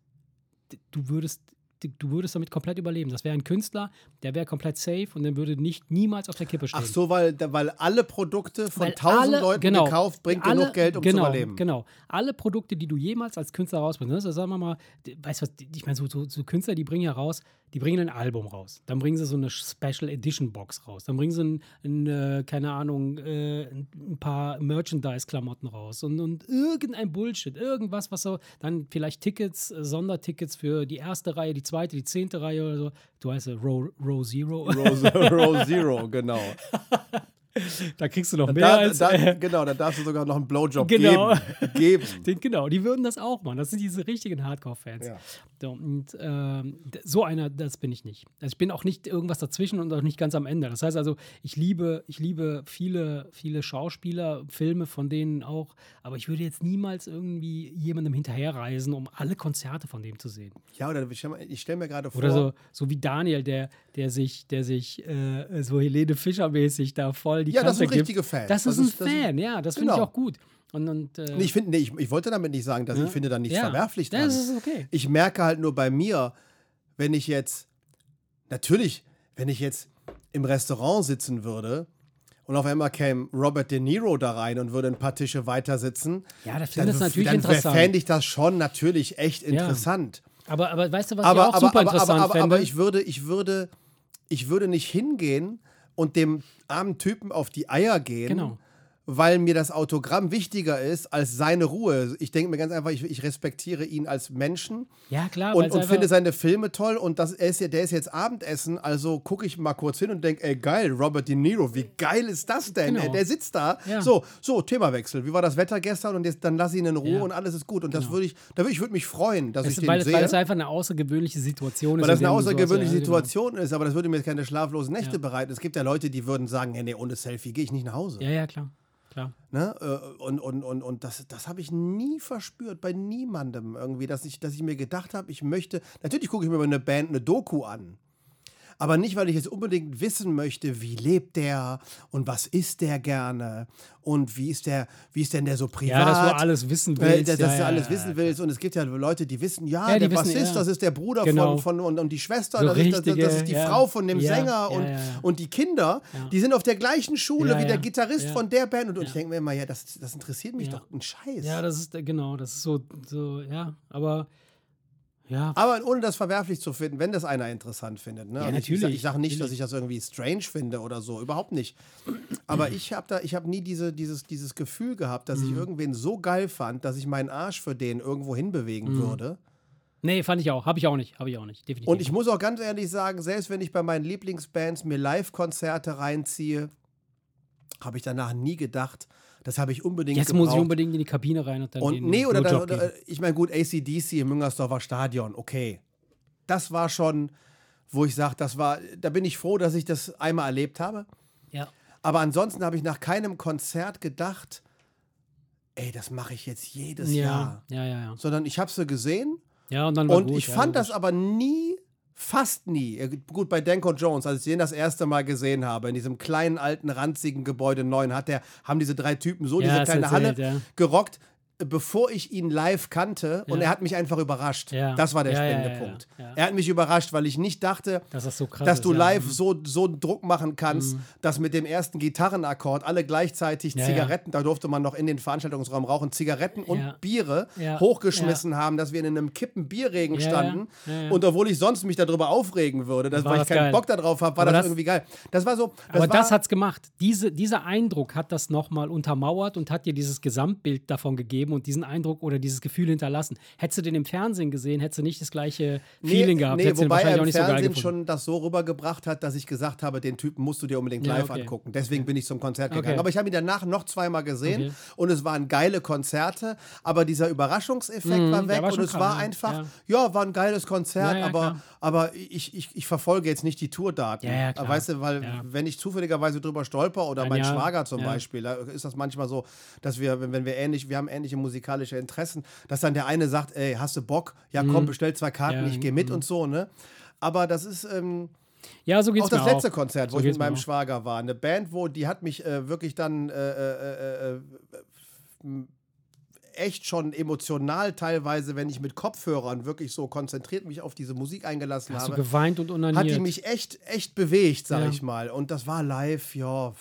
du würdest du würdest damit komplett überleben. Das wäre ein Künstler, der wäre komplett safe und dann würde nicht niemals auf der Kippe stehen. Ach so, weil, weil alle Produkte von tausend Leuten genau, gekauft, bringt alle, genug Geld, um genau, zu überleben. Genau. Alle Produkte, die du jemals als Künstler rausbringst, also sagen wir mal, weißt du was, ich meine, so, so, so Künstler, die bringen ja raus, die bringen ein Album raus. Dann bringen sie so eine Special Edition Box raus. Dann bringen sie, ein, ein, äh, keine Ahnung, äh, ein paar Merchandise-Klamotten raus und, und irgendein Bullshit, irgendwas, was so, dann vielleicht Tickets, äh, Sondertickets für die erste Reihe, die zweite, die zehnte Reihe oder so. Du heißt Row, Row Zero. Row, Row Zero, genau. da kriegst du noch mehr da, als. Da, äh, genau, da darfst du sogar noch einen Blowjob genau. geben. geben. Genau, die würden das auch machen. Das sind diese richtigen Hardcore-Fans. Ja. So, und ähm, so einer, das bin ich nicht. Also ich bin auch nicht irgendwas dazwischen und auch nicht ganz am Ende. Das heißt also, ich liebe, ich liebe viele, viele Schauspieler, Filme von denen auch, aber ich würde jetzt niemals irgendwie jemandem hinterherreisen, um alle Konzerte von dem zu sehen. Ja, oder ich stelle mir gerade vor. Oder so, so wie Daniel, der, der sich, der sich äh, so Helene Fischer-mäßig da voll die Ja, Kante das sind richtige Fans. Das, das ist ein Fan, ja, das genau. finde ich auch gut. Und, und, äh, nee, ich, find, nee, ich, ich, wollte damit nicht sagen, dass ja? ich finde da nichts ja. verwerflich dran. Das ist okay. Ich merke halt nur bei mir, wenn ich jetzt, natürlich, wenn ich jetzt im Restaurant sitzen würde und auf einmal käme Robert De Niro da rein und würde ein paar Tische weiter sitzen, ja, das dann, natürlich dann interessant. fände ich das schon natürlich echt interessant. Ja. Aber, aber weißt du, was aber, ich auch aber, super aber, interessant aber, aber, aber ich würde, ich würde, ich würde nicht hingehen und dem armen Typen auf die Eier gehen. Genau weil mir das Autogramm wichtiger ist als seine Ruhe. Ich denke mir ganz einfach, ich, ich, respektiere ihn als Menschen. Ja, klar. Und, und finde seine Filme toll. Und das, er ist, der ist jetzt Abendessen, also gucke ich mal kurz hin und denke, ey, geil, Robert De Niro, wie geil ist das denn? Genau. Der sitzt da. Ja. So, so, Themawechsel. Wie war das Wetter gestern? Und jetzt, dann lass ihn in Ruhe ja. und alles ist gut. Und das genau. würde ich, da würde ich würde mich freuen, dass es, ich den weil, sehe. Weil es einfach eine außergewöhnliche Situation ist. Weil das eine außergewöhnliche so, Situation ja, genau. ist, aber das würde mir keine schlaflosen Nächte bereiten. Es gibt ja Leute, die würden sagen, hey, nee, ohne Selfie gehe ich nicht nach Hause. Ja, ja, klar. Klar. Ne? Äh, und, und, und, und das, das habe ich nie verspürt, bei niemandem irgendwie, dass ich, dass ich mir gedacht habe, ich möchte. Natürlich gucke ich mir über eine Band eine Doku an. Aber nicht, weil ich jetzt unbedingt wissen möchte, wie lebt der und was isst der gerne und wie ist der, wie ist denn der so privat? Ja, dass du alles wissen willst. Äh, dass ja, du alles ja, wissen willst. Und es gibt ja Leute, die wissen, ja, ja der wissen, Bassist, das ist der Bruder genau. von, von und, und die Schwester, so das, richtige, ist, das, das, ist die Frau von dem Sänger und, und die Kinder, die sind auf der gleichen Schule wie der Gitarrist von der Band. Und, und ich denke mir immer, ja, das, das interessiert mich doch ein Scheiß. Ja, das ist, genau, das ist so, so ja, aber ja. Aber ohne das verwerflich zu finden, wenn das einer interessant findet. Ne? Ja, also natürlich. Ich, sage nicht, dass ich das irgendwie strange finde oder so, überhaupt nicht. Aber ich habe da, ich habe nie diese, dieses, dieses Gefühl gehabt, dass mhm. ich irgendwen so geil fand, dass ich meinen Arsch für den irgendwo hinbewegen mhm. würde. Nee, fand ich auch. Habe ich auch nicht. Habe ich auch nicht. Definitiv. Und ich muss auch ganz ehrlich sagen, selbst wenn ich bei meinen Lieblingsbands mir Live-Konzerte reinziehe, habe ich danach nie gedacht, das habe ich unbedingt Jetzt gebraucht. muss ich unbedingt in die Kabine rein und dann und, Nee, oder, dann, oder ich meine, gut, ACDC im Müngersdorfer Stadion, okay. Das war schon, wo ich sage, das war, da bin ich froh, dass ich das einmal erlebt habe. Ja. Aber ansonsten habe ich nach keinem Konzert gedacht, ey, das mache ich jetzt jedes ja. Jahr. Ja, ja, ja. Sondern ich habe sie gesehen. Ja, und dann war Und gut, ich fand das aber nie Fast nie. Gut, bei Danko Jones, als ich den das erste Mal gesehen habe, in diesem kleinen, alten, ranzigen Gebäude 9, hat der, haben diese drei Typen so ja, diese kleine erzählt, Halle ja. gerockt bevor ich ihn live kannte und er hat mich einfach überrascht. Ja. Das war der Ja, ja, springende ja, Punkt. ja. Er hat mich überrascht, weil ich nicht dachte, Dass das so dass du ist, ja. live Mhm. so, so einen Druck machen kannst, dass mit dem ersten Gitarrenakkord alle gleichzeitig Ja, Zigaretten, da durfte man noch in den Veranstaltungsraum rauchen, Zigaretten und Ja. Biere Ja. hochgeschmissen haben, dass wir in einem kippen Bierregen Ja, ja. standen. Ja, ja. Und obwohl ich sonst mich darüber aufregen würde, das, War weil ich keinen geil. Bock darauf habe, war Aber das, das- irgendwie geil. Das war so. Das Aber war, das hat's gemacht. Diese, dieser Eindruck hat das nochmal untermauert und hat dir dieses Gesamtbild davon gegeben. Gegeben und diesen Eindruck oder dieses Gefühl hinterlassen. Hättest du den im Fernsehen gesehen, hättest du nicht das gleiche Feeling gehabt. Nee, du den wobei er im so Fernsehen gefunden. schon das so rübergebracht hat, dass ich gesagt habe, den Typen musst du dir unbedingt Ja, live okay. angucken. Deswegen bin ich zum Konzert gegangen. Okay. Aber ich habe ihn danach noch zweimal gesehen Okay. und es waren geile Konzerte, aber dieser Überraschungseffekt war weg war und es krass, war ja. einfach, ja. war ein geiles Konzert, Ja, ja, aber, klar. aber ich, ich, ich verfolge jetzt nicht die Tourdaten. Ja, ja. Weißt du, weil Ja. wenn ich zufälligerweise drüber stolper oder mein ja, Schwager zum ja. Beispiel, da ist das manchmal so, dass wir, wenn, wenn wir ähnlich, wir haben ähnliche musikalische Interessen, dass dann der eine sagt, ey, hast du Bock? Ja, komm, bestell zwei Karten, Mhm. Ja, ich gehe mit mhm. und so, ne? Aber das ist ähm, Ja, so geht's auch das letzte auch. Konzert, wo So ich mit meinem auch. Schwager war. Eine Band, wo die hat mich äh, wirklich dann äh, äh, äh, äh, echt schon emotional teilweise, wenn ich mit Kopfhörern wirklich so konzentriert mich auf diese Musik eingelassen Hast habe, geweint und unaniert? hat die mich echt, echt bewegt, sag Ja. ich mal. Und das war live, ja.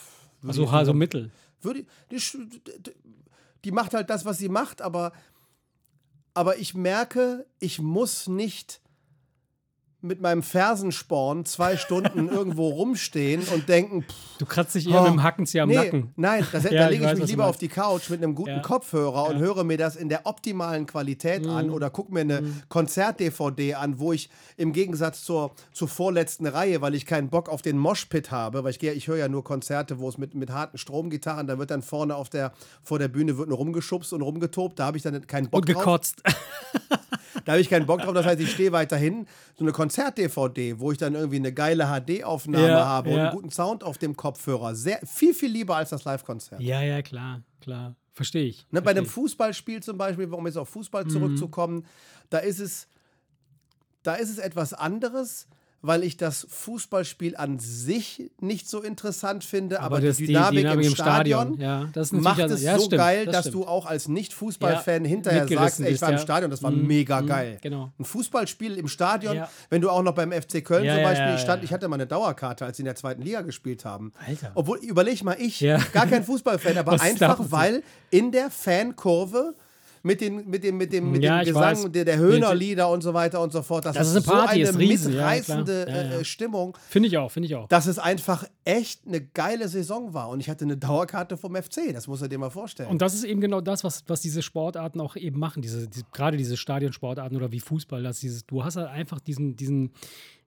also, ich also Mittel. würde, die, d- die macht halt das, was sie macht, aber, aber ich merke, ich muss nicht mit meinem Fersensporn zwei Stunden irgendwo rumstehen und denken, pff, Du kratzt dich eher Oh, mit dem Hackenzieher am nee, Nacken. nein, das, Ja, da ich lege ich, was mich lieber auf die Couch mit einem guten Ja. Kopfhörer und Ja. höre mir das in der optimalen Qualität an oder gucke mir eine Mhm. Konzert-DVD an, wo ich im Gegensatz zur, zur vorletzten Reihe, weil ich keinen Bock auf den Moshpit habe, weil ich, gehe- ich höre ja nur Konzerte, wo es mit, mit harten Stromgitarren, da wird dann vorne auf der, vor der Bühne wird nur rumgeschubst und rumgetobt, da habe ich dann keinen Bock Und drauf. gekotzt. Da habe ich keinen Bock drauf. Das heißt, ich stehe weiterhin. So eine Konzert-DVD, wo ich dann irgendwie eine geile HD-Aufnahme Ja, habe und ja. einen guten Sound auf dem Kopfhörer. Sehr, viel, viel lieber als das Live-Konzert. ja, ja, klar, klar. Verstehe ich. Ne, bei einem versteh Fußballspiel zum Beispiel, um jetzt auf Mhm. Fußball zurückzukommen, da ist es, da ist es etwas anderes, weil ich das Fußballspiel an sich nicht so interessant finde, aber, das- die Dynamik, im Stadion, ja, das ist natürlich macht also- es ja, so stimmt, geil, das dass stimmt. du auch als Nicht-Fußballfan Ja, hinterher sagst, ey, ich war im ja. Stadion, das war Mhm, mega mhm, geil. genau. Ein Fußballspiel im Stadion, Ja. wenn du auch noch beim FC Köln Ja, zum ja, Beispiel, ja, ich, stand, ja. ich hatte mal eine Dauerkarte, als sie in der zweiten Liga gespielt haben. Alter. Obwohl, überleg mal, ich, Ja. gar kein Fußballfan, aber einfach, weil in der Fankurve mit, den, mit dem, mit dem, mit Ja, dem Gesang der, der Höhnerlieder und so weiter und so fort, das, Das ist eine Party, so eine riesen, mitreißende. Ja, ja. äh, Stimmung, Finde ich auch, finde ich auch. dass es einfach echt eine geile Saison war. Und ich hatte eine Dauerkarte vom FC, das muss er dir mal vorstellen. Und das ist eben genau das, was, was diese Sportarten auch eben machen, diese, die, gerade diese Stadionsportarten oder wie Fußball, dass dieses, du hast halt einfach diesen, diesen,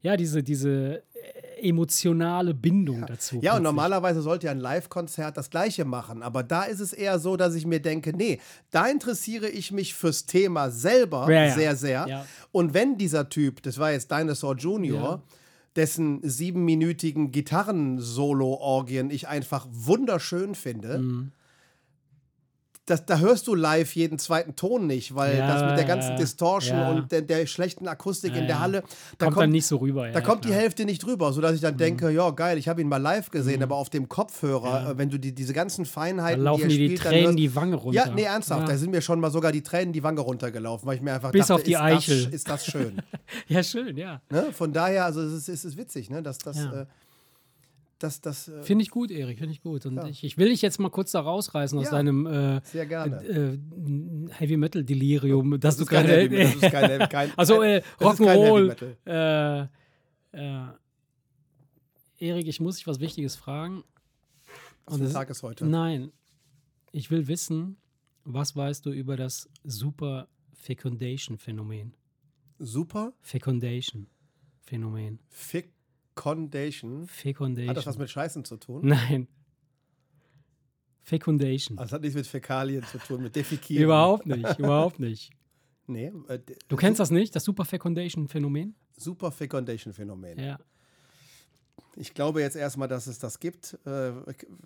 ja, diese, diese äh, emotionale Bindung dazu. Ja, und normalerweise sollte ja ein Live-Konzert das gleiche machen. Aber da ist es eher so, dass ich mir denke, nee, da interessiere ich mich fürs Thema selber Ja, ja. sehr, sehr. Ja. Und wenn dieser Typ, das war jetzt Dinosaur Junior, Ja. dessen siebenminütigen Gitarren-Solo-Orgien ich einfach wunderschön finde, Mhm. Das, da hörst du live jeden zweiten Ton nicht, weil Ja, das mit der ganzen ja, Distortion ja. und der, der schlechten Akustik in der. Halle, da kommt, dann nicht so rüber. da kommt die. Mhm. Hälfte nicht drüber, sodass ich dann denke, ja geil, ich habe ihn mal live gesehen, aber auf dem Kopfhörer, äh, wenn du die, diese ganzen Da Feinheiten, laufen die die, spielt, Tränen hörst, die Wange runter. ja, nee, ernsthaft, da sind mir schon mal sogar die Tränen die Wange runtergelaufen, weil ich mir einfach Bis dachte, auf die ist, Eichel. Das, ist das schön. Ja, schön, ja. ne? Von daher, also es ist, es ist witzig, ne? dass das, äh, dass das äh, Finde ich gut, Erik, finde ich gut. Und ich, ich will dich jetzt mal kurz da rausreißen aus Ja. deinem äh, gerne. äh, Heavy Metal Delirium, Das du ist kein. Heavy Metal, das ist kein, kein, also äh, das Heavy Rock'n'Roll. Äh, äh, Erik, ich muss dich was Wichtiges fragen. Was das- Tag ist heute? Nein, ich will wissen, was weißt du über das Super Fecundation Phänomen? Super Fecundation Phänomen. Fecundation. Fecundation. Hat das was mit Scheißen zu tun? Nein. Fecundation. Also das hat nichts mit Fäkalien zu tun, mit Defikieren. Überhaupt nicht, überhaupt nicht. Nee, äh, Du kennst das nicht, das Super Fecundation Phänomen? Super Fecundation-Phänomen. Ja. Ich glaube jetzt erstmal, dass es das gibt. Äh,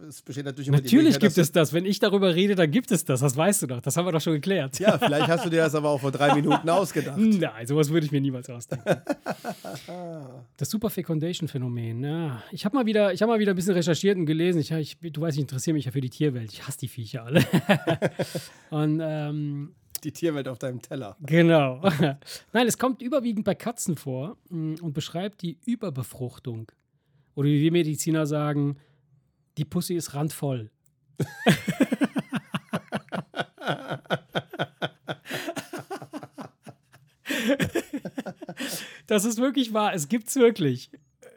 Es besteht natürlich immer die Natürlich gibt es das. Wenn ich darüber rede, dann gibt es das. Das weißt du doch. Das haben wir doch schon geklärt. Ja, vielleicht hast du dir das aber auch vor drei Minuten ausgedacht. Nein, sowas würde ich mir niemals ausdenken. Das Super Fecundation Phänomen. Ja. Ich habe mal wieder, ich habe mal wieder ein bisschen recherchiert und gelesen. Ich, ich, du weißt, ich interessiere mich ja für die Tierwelt. Ich hasse die Viecher alle. und ähm, Die Tierwelt auf deinem Teller. genau. Nein, es kommt überwiegend bei Katzen vor mh, und beschreibt die Überbefruchtung. Oder wie wir Mediziner sagen, die Pussy ist randvoll. Das ist wirklich wahr. Es gibt's wirklich.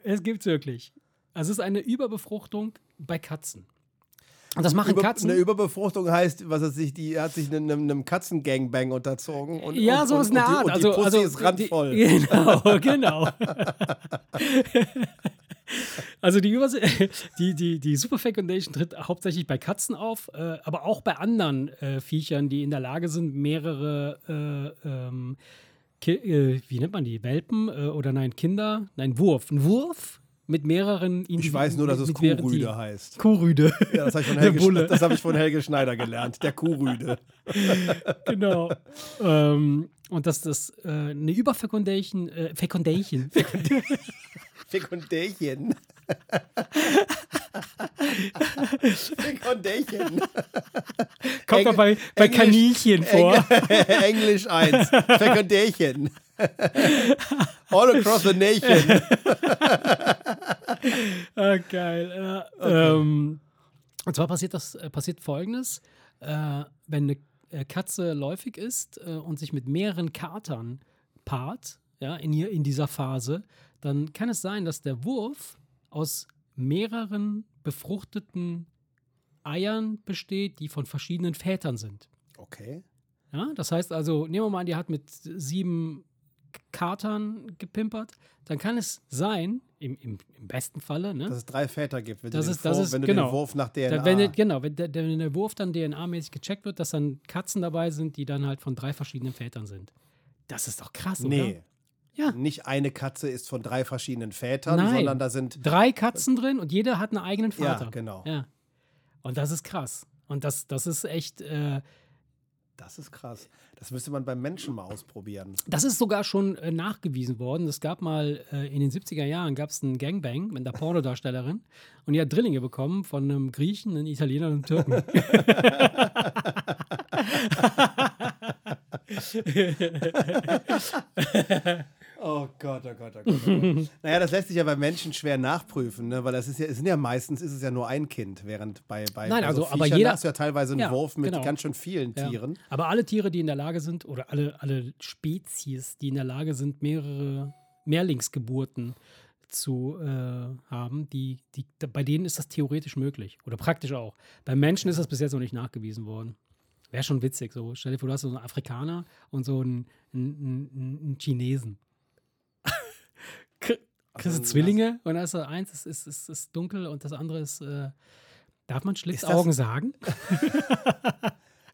Es gibt's wirklich. Also es ist eine Überbefruchtung bei Katzen. Und das machen Über, Katzen. Eine Überbefruchtung heißt, was er sich, die hat sich einem, einem Katzengangbang unterzogen. Und, ja, und, so ist eine Art. Die, also, die Pussy also, ist randvoll. Die, genau, genau. also die, Überse die, die, die Super Fecundation tritt hauptsächlich bei Katzen auf, äh, aber auch bei anderen äh, Viechern, die in der Lage sind, mehrere, äh, ähm, äh, wie nennt man die, Welpen äh, oder nein, Kinder, nein, Wurf. Ein Wurf mit mehreren Ich weiß nur, dass es Kuhrüde heißt. Kuhrüde. Ja, das habe ich, von Helge, das hab ich von Helge Schneider gelernt. Der Kuhrüde. genau. ähm, und dass das äh, eine Überfecundation, äh, Fecundation, Fekundärchen. Fekundärchen. kommt doch bei, bei Englisch- Kaninchen vor. Englisch 1. Fekundärchen. All across the nation. Ah, geil. Ja. Ähm, und zwar passiert das äh, passiert folgendes: äh, Wenn eine äh, Katze läufig ist äh, und sich mit mehreren Katern paart, ja, in, ihr, in dieser Phase, dann kann es sein, dass der Wurf aus mehreren befruchteten Eiern besteht, die von verschiedenen Vätern sind. Okay. Ja, das heißt also, nehmen wir mal an, die hat mit sieben Katern gepimpert, dann kann es sein, im, im, im besten Falle, ne? Dass es drei Väter gibt, wenn Das du, den, ist- das Vor- ist- wenn du genau. den Wurf nach DNA. Da, wenn, genau, wenn der, wenn der Wurf dann DNA-mäßig gecheckt wird, dass dann Katzen dabei sind, die dann halt von drei verschiedenen Vätern sind. Das ist doch krass, oder? nee. Ja. Nicht eine Katze ist von drei verschiedenen Vätern, Nein. sondern da sind. Drei Katzen drin und jeder hat einen eigenen Ja, Vater. genau. Ja. Und das ist krass. Und das, das ist echt, äh, Das ist krass. Das müsste man beim Menschen mal ausprobieren. das ist sogar schon äh, nachgewiesen worden. Es gab mal äh, in den 70er Jahren gab es einen Gangbang mit einer Pornodarstellerin und die hat Drillinge bekommen von einem Griechen, einem Italiener und einem Türken. Oh Gott, oh Gott, oh Gott. Oh Gott. naja, das lässt sich ja bei Menschen schwer nachprüfen, ne? weil das ist ja, es sind ja meistens ist es ja nur ein Kind, während bei, bei, Nein, bei also, so aber jeder- hast du ja teilweise einen Ja, Wurf mit genau. ganz schön vielen Ja. Tieren. Aber alle Tiere, die in der Lage sind, oder alle, alle Spezies, die in der Lage sind, mehrere Mehrlingsgeburten zu äh, haben, die, die, bei denen ist das theoretisch möglich. Oder praktisch auch. Bei Menschen ist das bis jetzt noch nicht nachgewiesen worden. Wäre schon witzig. So. Stell dir vor, du hast so einen Afrikaner und so einen, einen, einen Chinesen. Kr- Kriegst Also, du Zwillinge und da eins ist, ist, ist, ist dunkel und das andere ist. Äh, darf man Schlitzaugen sagen?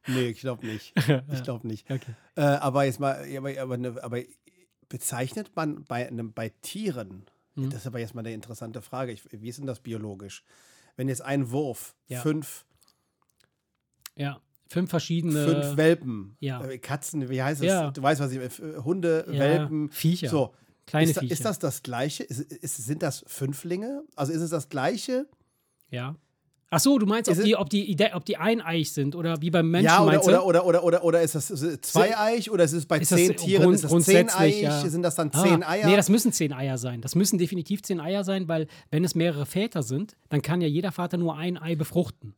Nee, ich glaube nicht. Ich glaube nicht. Okay. Äh, aber jetzt mal, aber, aber, ne, aber bezeichnet man bei, einem, bei Tieren, Mhm. das ist aber jetzt mal eine interessante Frage, ich, wie ist denn das biologisch? Wenn jetzt ein Wurf Ja. fünf, Ja. Fünf verschiedene. fünf Welpen, ja. äh, Katzen, wie heißt es? Ja. Du weißt, was ich äh, Hunde, Welpen, Viecher. So, Kleine ist, da, Viecher. ist das das gleiche? Ist, ist, sind das Fünflinge? Also ist es das gleiche? Ja. Ach so, du meinst, ob die, ob, die, ob die eineich sind oder wie beim Menschen ja, oder, meinst oder, du? oder, oder, oder, oder ist das zweieich oder ist es bei Ist das zehn Tieren? grund- ist das zehneiig? ja. Sind das dann Ah, zehn Eier? Nee, das müssen zehn Eier sein. Das müssen definitiv zehn Eier sein, weil wenn es mehrere Väter sind, dann kann ja jeder Vater nur ein Ei befruchten.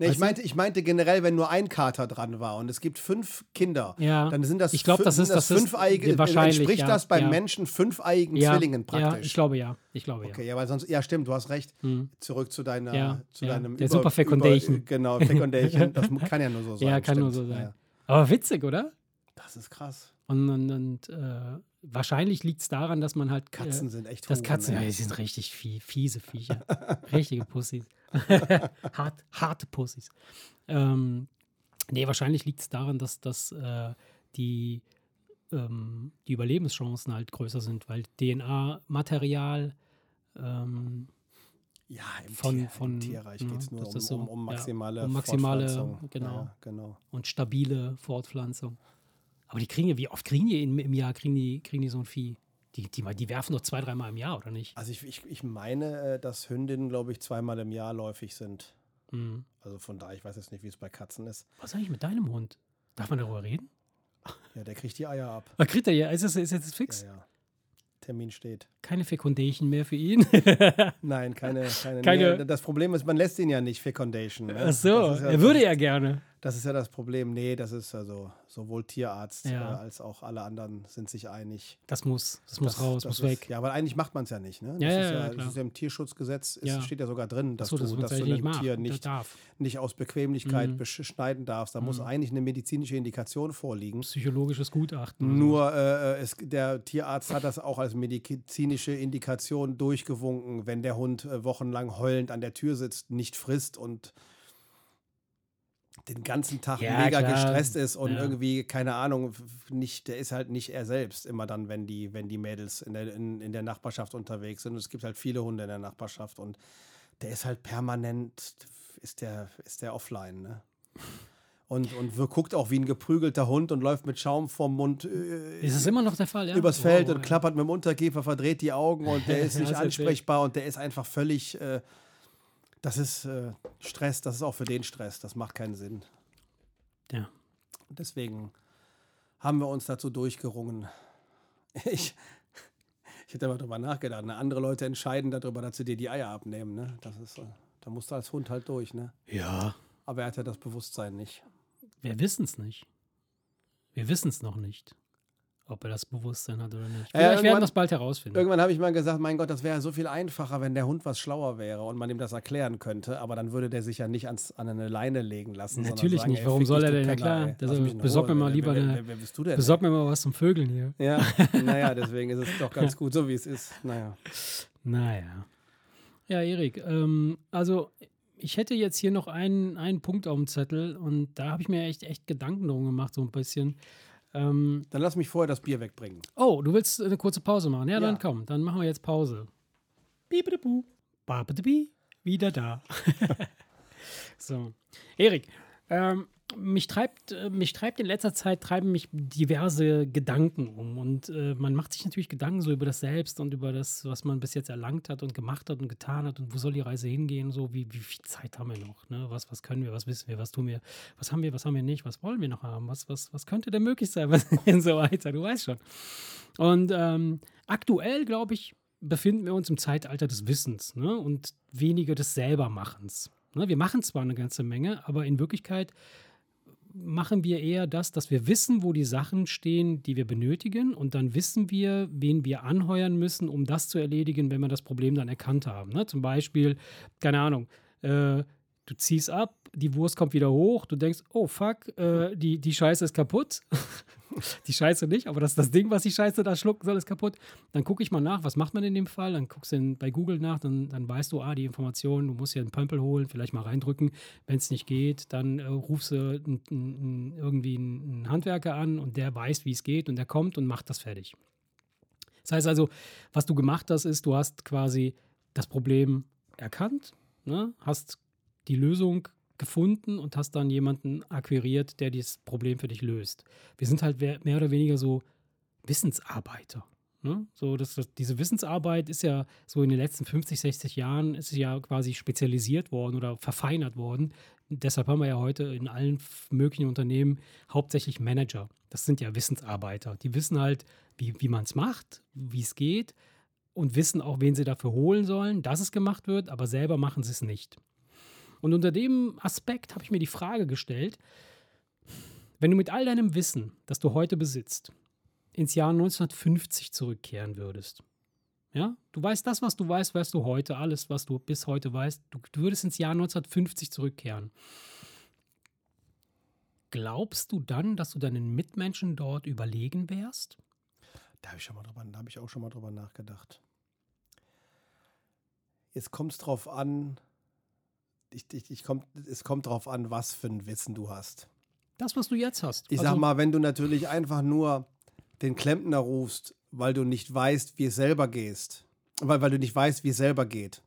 Nee, ich Weißt du? meinte, ich meinte generell, wenn nur ein Kater dran war und es gibt fünf Kinder, Ja. dann sind das, Ich glaub, das ist- das ist fünfeige, wahrscheinlich, entspricht ja, das beim ja. Menschen fünfeigen Ja, Zwillingen praktisch. Ja, ich glaube ja. Ich glaube Okay, ja, weil sonst, ja, stimmt, du hast recht. Mhm. Zurück zu deiner, Ja, zu ja, deinem der Super Fecundation. Über, genau, Fecundation. Das kann ja nur so sein. ja. Ja, kann stimmt. nur so sein. Ja, Aber witzig, oder? das ist krass. Und, und, und äh, wahrscheinlich liegt es daran, dass man halt. Katzen äh, sind echt Das Katzen, ja, die sind richtig fie fiese Viecher. Richtige Pussys. Hart, harte Pussys. Ähm, nee, wahrscheinlich liegt es daran, dass, dass äh, die, ähm, die Überlebenschancen halt größer sind, weil DNA-Material ähm, Ja, im, von- Tier, von- im Tierreich ja, geht es nur das um, so, um, um ja, maximale, um maximale, Fortpflanzung. genau. Ja, genau. und stabile Fortpflanzung. Aber die kriegen ja, wie oft kriegen die im, im Jahr, kriegen die, kriegen die so ein Vieh? Die, die, die werfen doch zwei, dreimal im Jahr, oder nicht? Also ich, ich, ich meine, äh, dass Hündinnen, glaube ich, zweimal im Jahr läufig sind. Mhm. Also von daher, ich weiß jetzt nicht, wie es bei Katzen ist. Was ist eigentlich mit deinem Hund? Darf man darüber reden? Ja, der kriegt die Eier ab. Ah, kriegt er ja, ist, das, ist jetzt fix? Ja, ja. Termin steht. Keine Fecundation mehr für ihn. Nein, keine. keine, Keine- Nee, das Problem ist, man lässt ihn ja nicht Fecundation. Ne? Ach so, Das ja- er würde ja gerne. Das ist ja das Problem. Nee, das ist also sowohl Tierarzt Ja. äh, als auch alle anderen sind sich einig. Das muss, das muss Das- raus, das muss ist, weg. Ja, aber eigentlich macht man es ja nicht. Ne? Das, Ja, ist ja, ja, das ist ja im Tierschutzgesetz, ist, steht ja sogar drin, dass Achso, du, das dass du ein. Tier nicht, nicht aus Bequemlichkeit Mhm. besch- schneiden darfst. Da muss Mhm. eigentlich eine medizinische Indikation vorliegen. Psychologisches Gutachten. oder so. Nur äh, es, der Tierarzt hat das auch als medizinische Indikation durchgewunken, wenn der Hund äh, wochenlang heulend an der Tür sitzt, nicht frisst und den ganzen Tag Ja, mega klar. gestresst ist und Ja. irgendwie, keine Ahnung, nicht, der ist halt nicht er selbst immer dann, wenn die, wenn die Mädels in der, in, in der Nachbarschaft unterwegs sind. Und es gibt halt viele Hunde in der Nachbarschaft und der ist halt permanent, ist der, ist der offline, ne? Und, und guckt auch wie ein geprügelter Hund und läuft mit Schaum vorm Mund äh, Ist es immer noch der Fall, ja? übers Wow, Feld und ja. klappert mit dem Unterkiefer, verdreht die Augen und der ist nicht ansprechbar und der ist einfach völlig. Äh, das ist äh, Stress, das ist auch für den Stress, das macht keinen Sinn. Ja. Deswegen haben wir uns dazu durchgerungen. Ich, ich hätte mal drüber nachgedacht. Ne? Andere Leute entscheiden darüber, dass sie dir die Eier abnehmen. Ne? Das ist, äh, da musst du als Hund halt durch. Ne? Ja. Aber er hat ja das Bewusstsein nicht. Wir wissen es nicht. Wir wissen es noch nicht, ob er das Bewusstsein hat oder nicht. Ja, Vielleicht werden irgendwann- wir es bald herausfinden. Irgendwann habe ich mal gesagt, mein Gott, das wäre ja so viel einfacher, wenn der Hund was schlauer wäre und man ihm das erklären könnte. Aber dann würde der sich ja nicht ans, an eine Leine legen lassen. Natürlich sagen, nicht. Warum soll er denn? Penner, klar. Das- in besorg mir mal lieber wer, eine- wer, wer bist du denn? Besorg mir mal was zum Vögeln hier. Ja, naja, deswegen ist es doch ganz gut, so wie es ist. Naja. Naja. Ja, Erik, ähm, also ich hätte jetzt hier noch einen, einen Punkt auf dem Zettel und da habe ich mir echt, echt Gedanken drum gemacht, so ein bisschen. Ähm, Dann lass mich vorher das Bier wegbringen. oh, du willst eine kurze Pause machen? Ja, Ja. dann komm, dann machen wir jetzt Pause. Bibidibu, babidibi, wieder da. so, Erik, ähm, mich treibt, äh, mich treibt in letzter Zeit treiben mich diverse Gedanken um und äh, man macht sich natürlich Gedanken so über das Selbst und über das, was man bis jetzt erlangt hat und gemacht hat und getan hat und wo soll die Reise hingehen, so wie, wie viel Zeit haben wir noch, ne? was, was können wir, was wissen wir, was tun wir, was haben wir, was haben wir nicht, was wollen wir noch haben, was, was, was könnte denn möglich sein und so weiter, du weißt schon. Und ähm, aktuell, glaube ich, befinden wir uns im Zeitalter des Wissens ne? und weniger des Selbermachens. Ne? Wir machen zwar eine ganze Menge, aber in Wirklichkeit machen wir eher das, dass wir wissen, wo die Sachen stehen, die wir benötigen und dann wissen wir, wen wir anheuern müssen, um das zu erledigen, wenn wir das Problem dann erkannt haben. Ne? Zum Beispiel, keine Ahnung, äh, du ziehst ab, die Wurst kommt wieder hoch, du denkst, oh fuck, äh, die, die Scheiße ist kaputt. die Scheiße nicht, aber das, das Ding, was die Scheiße da schlucken soll, ist kaputt. Dann gucke ich mal nach, was macht man in dem Fall? Dann guckst du bei Google nach, dann, dann weißt du, ah, die Information, du musst hier einen Pömpel holen, vielleicht mal reindrücken. Wenn es nicht geht, dann äh, rufst du n, n, irgendwie einen Handwerker an und der weiß, wie es geht und der kommt und macht das fertig. Das heißt also, was du gemacht hast, ist, du hast quasi das Problem erkannt, ne? hast die Lösung gefunden und hast dann jemanden akquiriert, der dieses Problem für dich löst. Wir sind halt mehr oder weniger so Wissensarbeiter. Ne? So, das, das, diese Wissensarbeit ist ja so in den letzten 50, 60 Jahren ist ja quasi spezialisiert worden oder verfeinert worden. Deshalb haben wir ja heute in allen möglichen Unternehmen hauptsächlich Manager. Das sind ja Wissensarbeiter. Die wissen halt, wie, wie man es macht, wie es geht und wissen auch, wen sie dafür holen sollen, dass es gemacht wird, aber selber machen sie es nicht. Und unter dem Aspekt habe ich mir die Frage gestellt, wenn du mit all deinem Wissen, das du heute besitzt, ins Jahr 1950 zurückkehren würdest, ja, du weißt das, was du weißt, weißt du heute, alles, was du bis heute weißt, du, du würdest ins Jahr 1950 zurückkehren. Glaubst du dann, dass du deinen Mitmenschen dort überlegen wärst? Da habe ich, schon mal drüber- hab ich auch schon mal drüber nachgedacht. Jetzt kommt es drauf an, ich, ich, ich kommt, es kommt drauf an, was für ein Wissen du hast. Das, was du jetzt hast. Ich Also- sag mal, wenn du natürlich einfach nur den Klempner rufst, weil du nicht weißt, wie es selber gehst, weil, weil du nicht weißt, wie es selber geht.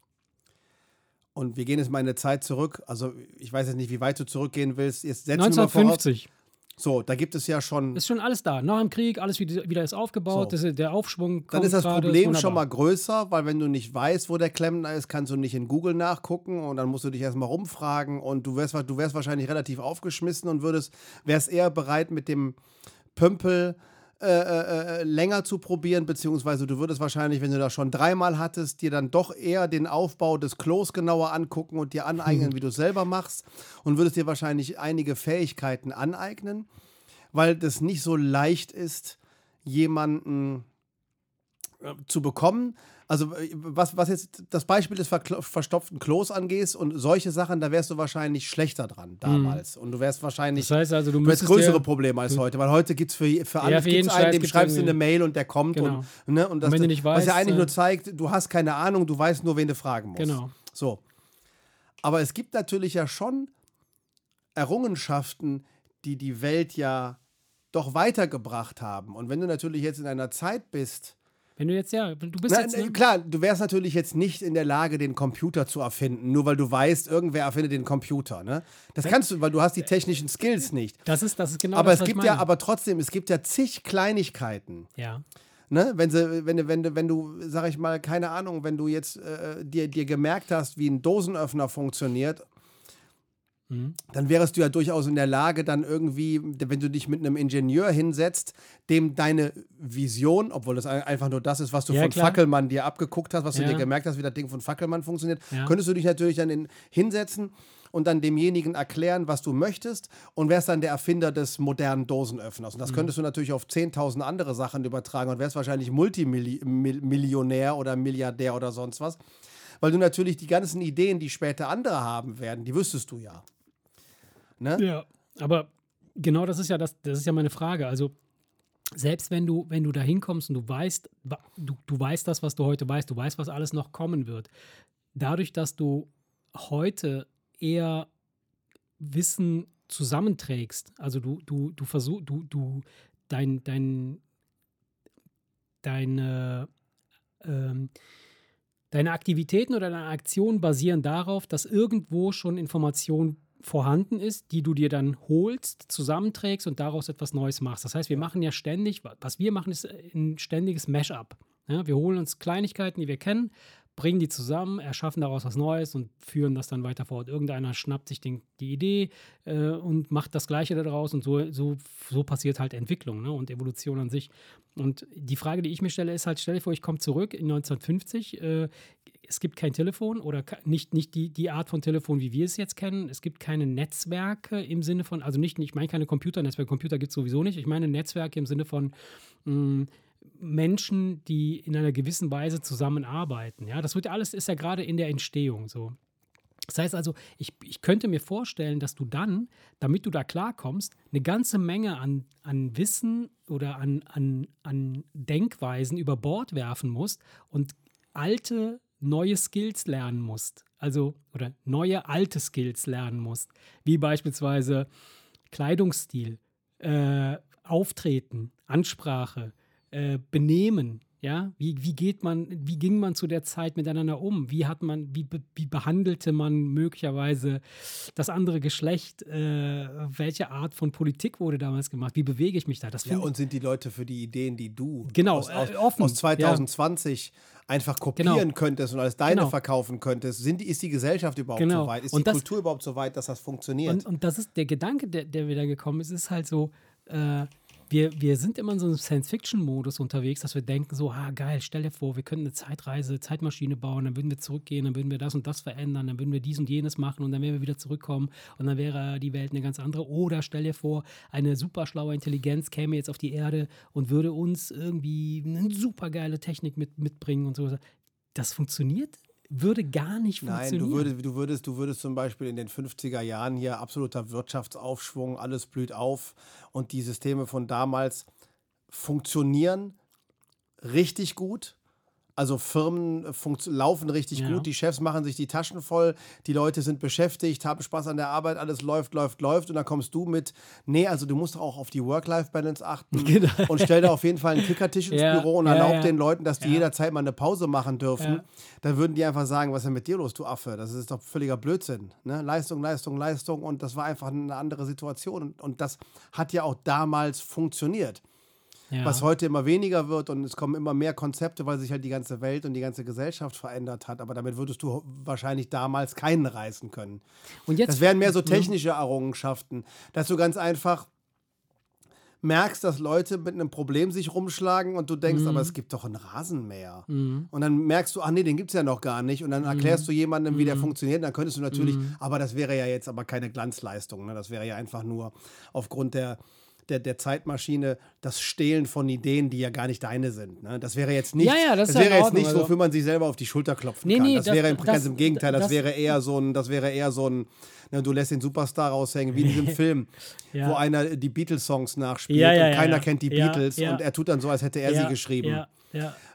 Und wir gehen jetzt mal in eine Zeit zurück. Also, ich weiß jetzt nicht, wie weit du zurückgehen willst. Jetzt setzen wir mal voraus. 1950. So, da gibt es ja schon. Ist schon alles da. Nach dem Krieg, alles wieder, wieder ist aufgebaut. So. Der Aufschwung kommt Dann ist das Problem ist schon mal größer, weil wenn du nicht weißt, wo der Klempner ist, kannst du nicht in Google nachgucken und dann musst du dich erstmal rumfragen und du wärst, du wärst wahrscheinlich relativ aufgeschmissen und würdest, wärst eher bereit mit dem Pömpel äh, äh, länger zu probieren, beziehungsweise du würdest wahrscheinlich, wenn du das schon dreimal hattest, dir dann doch eher den Aufbau des Klos genauer angucken und dir aneignen, wie du es selber machst und würdest dir wahrscheinlich einige Fähigkeiten aneignen, weil das nicht so leicht ist, jemanden äh, zu bekommen. Also äh, was, was jetzt das Beispiel des verstopften Klos angeht und solche Sachen, da wärst du wahrscheinlich schlechter dran damals. Mhm. Und du wärst wahrscheinlich das heißt also, du, du größere ja, Probleme als heute, weil heute gibt es für, für alles ja, für einen, dem schreibst du eine Mail und der kommt genau. und, ne, und, das, und wenn du nicht weißt, was ja eigentlich äh, nur zeigt, du hast keine Ahnung, du weißt nur, wen du fragen musst. Genau. So. Aber es gibt natürlich ja schon Errungenschaften, die die Welt ja doch weitergebracht haben. Und wenn du natürlich jetzt in einer Zeit bist, wenn du jetzt, ja, du bist Na, jetzt. Ne? Klar, du wärst natürlich jetzt nicht in der Lage, den Computer zu erfinden, nur weil du weißt, irgendwer erfindet den Computer. Ne? Das kannst du, weil du hast die technischen Skills nicht. Das ist, das ist genau aber das, es gibt ja, aber trotzdem, es gibt ja zig Kleinigkeiten. Ja. Ne? Wenn, sie, wenn, wenn, du, wenn du, sag ich mal, keine Ahnung, wenn du jetzt äh, dir, dir gemerkt hast, wie ein Dosenöffner funktioniert Mhm. dann wärst du ja durchaus in der Lage, dann irgendwie, wenn du dich mit einem Ingenieur hinsetzt, dem deine Vision, obwohl das einfach nur das ist, was du ja, von klar. Fackelmann dir abgeguckt hast, was ja. du dir gemerkt hast, wie das Ding von Fackelmann funktioniert, ja. könntest du dich natürlich dann in, hinsetzen und dann demjenigen erklären, was du möchtest und wärst dann der Erfinder des modernen Dosenöffners. Und das mhm. könntest du natürlich auf 10.000 andere Sachen übertragen und wärst wahrscheinlich Multimillionär oder Milliardär oder sonst was. Weil du natürlich die ganzen Ideen, die später andere haben werden, die wüsstest du ja. Ne? Ja, aber genau das ist ja das, das ist ja meine Frage. Also selbst wenn du, wenn du da hinkommst und du weißt, du, du weißt das, was du heute weißt, du weißt, was alles noch kommen wird, dadurch, dass du heute eher Wissen zusammenträgst, also du, du, du versuchst, du, du, dein, dein, deine, ähm, deine Aktivitäten oder deine Aktionen basieren darauf, dass irgendwo schon Informationen vorhanden ist, die du dir dann holst, zusammenträgst und daraus etwas Neues machst. Das heißt, wir machen ja ständig, was wir machen, ist ein ständiges Mash-up. Ja, wir holen uns Kleinigkeiten, die wir kennen, bringen die zusammen, erschaffen daraus was Neues und führen das dann weiter fort. Irgendeiner schnappt sich den, die Idee äh, und macht das Gleiche daraus und so, so, so passiert halt Entwicklung ne, und Evolution an sich. Und die Frage, die ich mir stelle, ist halt, stell dir vor, ich komme zurück in 1950, äh, es gibt kein Telefon oder nicht, nicht die, die Art von Telefon, wie wir es jetzt kennen. Es gibt keine Netzwerke im Sinne von, also nicht, ich meine keine Computernetzwerke, Computer gibt es sowieso nicht. Ich meine Netzwerke im Sinne von mh, mm, Menschen, die in einer gewissen Weise zusammenarbeiten. Ja, das wird alles, ist ja gerade in der Entstehung so. Das heißt also, ich, ich könnte mir vorstellen, dass du dann, damit du da klarkommst, eine ganze Menge an, an Wissen oder an, an, an Denkweisen über Bord werfen musst und alte neue Skills lernen musst. Also, oder neue alte Skills lernen musst. Wie beispielsweise Kleidungsstil, äh, Auftreten, Ansprache, äh, Benehmen, ja, wie, wie geht man, wie ging man zu der Zeit miteinander um? Wie hat man, wie, wie behandelte man möglicherweise das andere Geschlecht? Äh, welche Art von Politik wurde damals gemacht? Wie bewege ich mich da? Das ja, und sind die Leute für die Ideen, die du genau, aus, aus, äh, offen, aus 2020 ja. einfach kopieren genau. könntest und als deine genau. verkaufen könntest? Sind, ist die Gesellschaft überhaupt genau. so weit? Ist und die das, Kultur überhaupt so weit, dass das funktioniert? Und, und das ist der Gedanke, der, der wieder gekommen ist, ist halt so, äh, wir, wir sind immer in so einem Science-Fiction-Modus unterwegs, dass wir denken so, ah geil, stell dir vor, wir könnten eine Zeitreise, Zeitmaschine bauen, dann würden wir zurückgehen, dann würden wir das und das verändern, dann würden wir dies und jenes machen und dann wären wir wieder zurückkommen und dann wäre die Welt eine ganz andere. Oder stell dir vor, eine super schlaue Intelligenz käme jetzt auf die Erde und würde uns irgendwie eine super geile Technik mit, mitbringen und so. Das funktioniert würde gar nicht funktionieren. Nein, du würdest, du, würdest, du würdest zum Beispiel in den 50er Jahren hier absoluter Wirtschaftsaufschwung, alles blüht auf und die Systeme von damals funktionieren richtig gut. Also Firmen laufen richtig ja. gut, die Chefs machen sich die Taschen voll, die Leute sind beschäftigt, haben Spaß an der Arbeit, alles läuft, läuft, läuft und dann kommst du mit, nee, also du musst auch auf die Work-Life-Balance achten genau. und stell da auf jeden Fall einen Kickertisch ins ja, Büro und erlaub ja, den Leuten, dass die jederzeit mal eine Pause machen dürfen. Dann würden die einfach sagen, was ist denn mit dir los, du Affe? Das ist doch völliger Blödsinn. Ne? Leistung, Leistung, Leistung und das war einfach eine andere Situation und, und das hat ja auch damals funktioniert ja. was heute immer weniger wird und es kommen immer mehr Konzepte, weil sich halt die ganze Welt und die ganze Gesellschaft verändert hat. Aber damit würdest du wahrscheinlich damals keinen reißen können. Und jetzt, das wären mehr so technische Errungenschaften, dass du ganz einfach merkst, dass Leute mit einem Problem sich rumschlagen und du denkst, aber es gibt doch einen Rasenmäher. Mhm. Und dann merkst du, ach nee, den gibt es ja noch gar nicht. Und dann erklärst du jemandem, wie der funktioniert. Dann könntest du natürlich, aber das wäre ja jetzt aber keine Glanzleistung. Ne? Das wäre ja einfach nur aufgrund der, der, der Zeitmaschine das Stehlen von Ideen, die ja gar nicht deine sind. Ne? Das wäre jetzt nicht, Ja, ja, das ja wäre jetzt nicht, also- wofür man sich selber auf die Schulter klopfen Nee, kann. nee, das, das- wäre im, das- ganz im Gegenteil, das, das- wäre eher so ein, das wäre eher so ein, ne, du lässt den Superstar raushängen, wie in diesem Film, Ja. wo einer die Beatles-Songs nachspielt und keiner kennt die Beatles und er tut dann so, als hätte er sie geschrieben.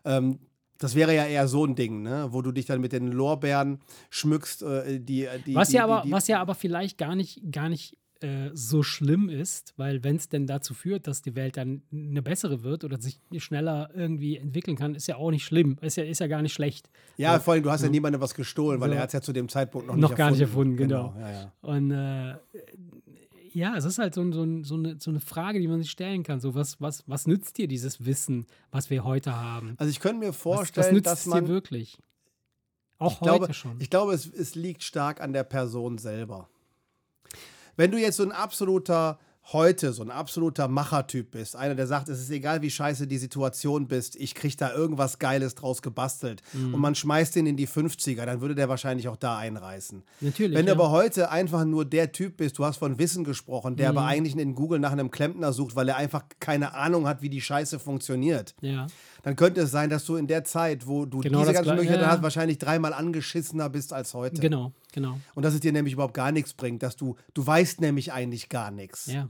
Ähm, das wäre ja eher so ein Ding, ne? wo du dich dann mit den Lorbeeren schmückst, äh, die, die, Was die, ja, aber, die, die, was ja aber vielleicht gar nicht, gar nicht äh, so schlimm ist, weil wenn es denn dazu führt, dass die Welt dann eine bessere wird oder sich schneller irgendwie entwickeln kann, ist ja auch nicht schlimm. Ist ja, ist ja gar nicht schlecht. Ja, vor allem, du hast ja niemandem was gestohlen, weil So. er hat es ja zu dem Zeitpunkt noch, Noch nicht gar nicht erfunden. erfunden, genau. Ja, ja. Und äh, ja, es ist halt so, so, so, eine, so eine Frage, die man sich stellen kann. So, was, was, was nützt dir dieses Wissen, was wir heute haben? Also ich könnte mir Was, was vorstellen, nützt dass es man. dir wirklich? Auch ich heute glaube, schon. Ich glaube, es, es liegt stark an der Person selber. Wenn du jetzt so ein absoluter heute so ein absoluter Machertyp bist, einer, der sagt, es ist egal, wie scheiße die Situation bist, ich krieg da irgendwas Geiles draus gebastelt Mhm. und man schmeißt den in die 50er, dann würde der wahrscheinlich auch da einreißen. Natürlich. Wenn ja. du aber heute einfach nur der Typ bist, du hast von Wissen gesprochen, der Mhm. aber eigentlich in Google nach einem Klempner sucht, weil er einfach keine Ahnung hat, wie die Scheiße funktioniert, ja. Dann könnte es sein, dass du in der Zeit, wo du Genau diese ganzen Möglichkeiten ja. hast, wahrscheinlich dreimal angeschissener bist als heute. Genau, genau. Und dass es dir nämlich überhaupt gar nichts bringt, dass du, du weißt nämlich eigentlich gar nichts. Ja.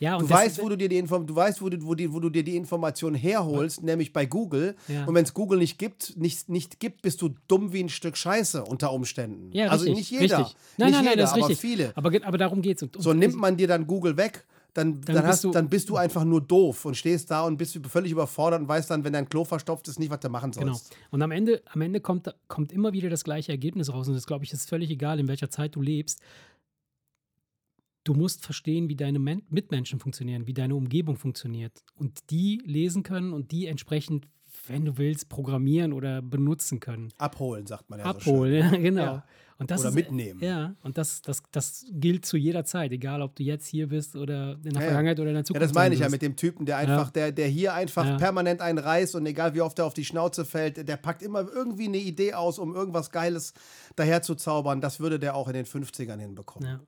Ja, Du weißt, wo du dir die Inform du weißt, wo du, wo, die, wo du dir die Information herholst, nämlich bei Google. Ja. Und wenn es Google nicht gibt, nicht, nicht gibt, bist du dumm wie ein Stück Scheiße unter Umständen. Ja, also richtig, nicht jeder. Richtig. Nein, nicht nein, nein, jeder, das ist aber richtig. viele. Aber, aber darum geht es. So nimmt man dir dann Google weg, dann, dann, bist hast, du- dann bist du einfach nur doof und stehst da und bist völlig überfordert und weißt dann, wenn dein Klo verstopft ist, nicht, was du machen Genau. sollst. Und am Ende, am Ende kommt, kommt immer wieder das gleiche Ergebnis raus. Und das, glaube ich, ist völlig egal, in welcher Zeit du lebst. Du musst verstehen, wie deine Men Mitmenschen funktionieren, wie deine Umgebung funktioniert. Und die lesen können und die entsprechend, wenn du willst, programmieren oder benutzen können. Abholen, sagt man ja so Abholen, ja, genau. Ja. Und das Oder ist, mitnehmen. Ja, und das, das, das gilt zu jeder Zeit, egal ob du jetzt hier bist oder in der Ja, ja. Vergangenheit oder in der Ja, Zukunft. das meine ich ja mit dem Typen, der einfach, der, der hier einfach Ja. permanent einen reißt und egal wie oft er auf die Schnauze fällt, der packt immer irgendwie eine Idee aus, um irgendwas Geiles daher zu zaubern. Das würde der auch in den 50ern hinbekommen. Ja.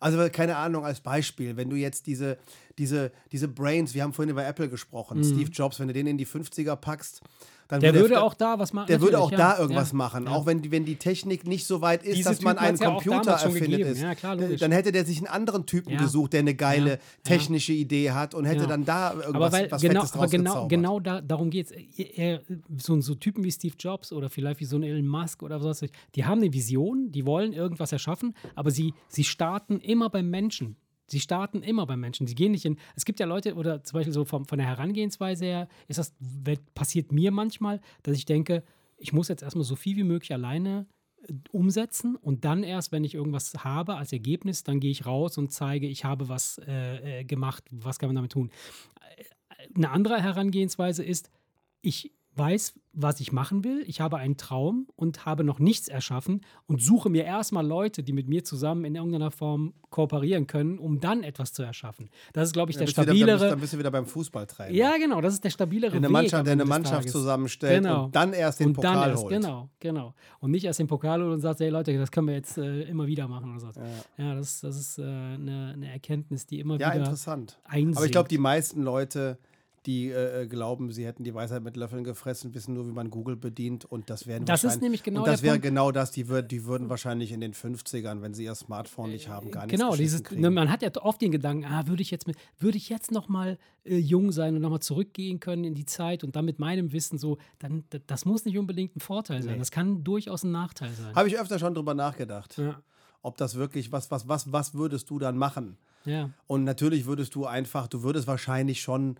Also, keine Ahnung, als Beispiel, wenn du jetzt diese, diese, diese Brains, wir haben vorhin über Apple gesprochen, Steve Jobs, wenn du den in die 50er packst, dann. Der würde würde er- auch da was machen. der würde auch ja. da irgendwas ja. machen, Ja. auch wenn die, wenn die Technik nicht so weit ist, Diese dass man einen Computer erfindet ist. Klar, logisch. dann hätte der sich einen anderen Typen gesucht, der eine geile technische Idee hat und hätte dann da irgendwas aber weil was genau, Fettes aber draus genau, gezaubert. genau da, darum geht es. So, so Typen wie Steve Jobs oder vielleicht wie so ein Elon Musk oder was, die haben eine Vision, die wollen irgendwas erschaffen, aber sie, sie starten immer beim Menschen. Sie starten immer beim Menschen. Sie gehen nicht in. Es gibt ja Leute, oder zum Beispiel so von, von der Herangehensweise her, ist das, passiert mir manchmal, dass ich denke, ich muss jetzt erstmal so viel wie möglich alleine äh, umsetzen und dann erst, wenn ich irgendwas habe als Ergebnis, dann gehe ich raus und zeige, ich habe was äh, äh, gemacht, was kann man damit tun. Eine andere Herangehensweise ist, ich weiß, was ich machen will, ich habe einen Traum und habe noch nichts erschaffen und suche mir erstmal Leute, die mit mir zusammen in irgendeiner Form kooperieren können, um dann etwas zu erschaffen. Das ist, glaube ich, der du wieder, dann, bist, stabilere. du wieder beim Fußballtrainer. Ja, genau, das ist der stabilere eine Weg. Mannschaft, der eine Mannschaft zusammenstellt Genau. und dann erst den und Pokal dann erst, holt. Genau, genau. Und nicht erst den Pokal holt und sagt, hey Leute, das können wir jetzt äh, immer wieder machen oder so. Ja. Ja, das, das ist äh, eine, eine Erkenntnis, die immer Ja, wieder interessant. einsinkt. Aber ich glaube, die meisten Leute, die äh, glauben, sie hätten die Weisheit mit Löffeln gefressen, wissen nur, wie man Google bedient und das werden Das ist nämlich genau und das wäre genau das, die, würd, die würden wahrscheinlich in den 50ern, wenn sie ihr Smartphone nicht haben, gar nichts Genau, kriegen. ne, man hat ja oft den Gedanken, ah, würde ich jetzt mit, würde ich jetzt noch mal äh, jung sein und noch mal zurückgehen können in die Zeit und dann mit meinem Wissen so, dann das muss nicht unbedingt ein Vorteil sein, Nee. das kann durchaus ein Nachteil sein. Habe ich öfter schon drüber nachgedacht, Ja, ob das wirklich, was, was, was, was würdest du dann machen? ja. Und natürlich würdest du einfach, du würdest wahrscheinlich schon,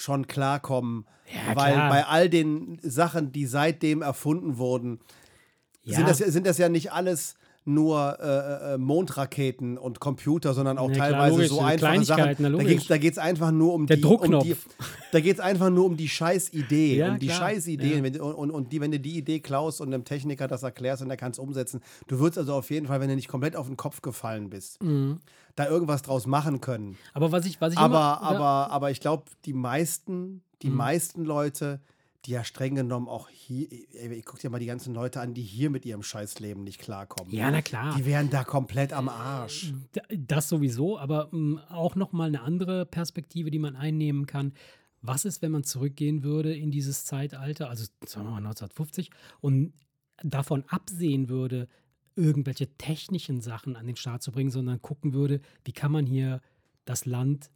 schon klarkommen, Ja, weil klar. bei all den Sachen, die seitdem erfunden wurden, Ja. sind, das, sind das ja nicht alles nur äh, äh, Mondraketen und Computer, sondern auch Ja, klar, teilweise logisch, so einfache Sachen. Na, Da geht's, da geht's einfach nur um Der die, Druckknopf. Um die, da geht's einfach nur um die Scheißidee, Ja, um die klar. Scheißideen. Ja. Und, und, und die, wenn du die Idee klaust und einem Techniker das erklärst und der kann es umsetzen, du würdest also auf jeden Fall, wenn du nicht komplett auf den Kopf gefallen bist, Mhm. da irgendwas draus machen können. Aber was ich, was ich Aber, immer, aber, aber ich glaube, die meisten, die Mhm. meisten Leute, die ja streng genommen auch hier, ich guck dir mal die ganzen Leute an, die hier mit ihrem Scheißleben nicht klarkommen. ja, na klar. Die wären da komplett am Arsch. D- Das sowieso, aber mh, auch noch mal eine andere Perspektive, die man einnehmen kann. Was ist, wenn man zurückgehen würde in dieses Zeitalter, also sagen wir mal 1950, und davon absehen würde, irgendwelche technischen Sachen an den Start zu bringen, sondern gucken würde, wie kann man hier das Land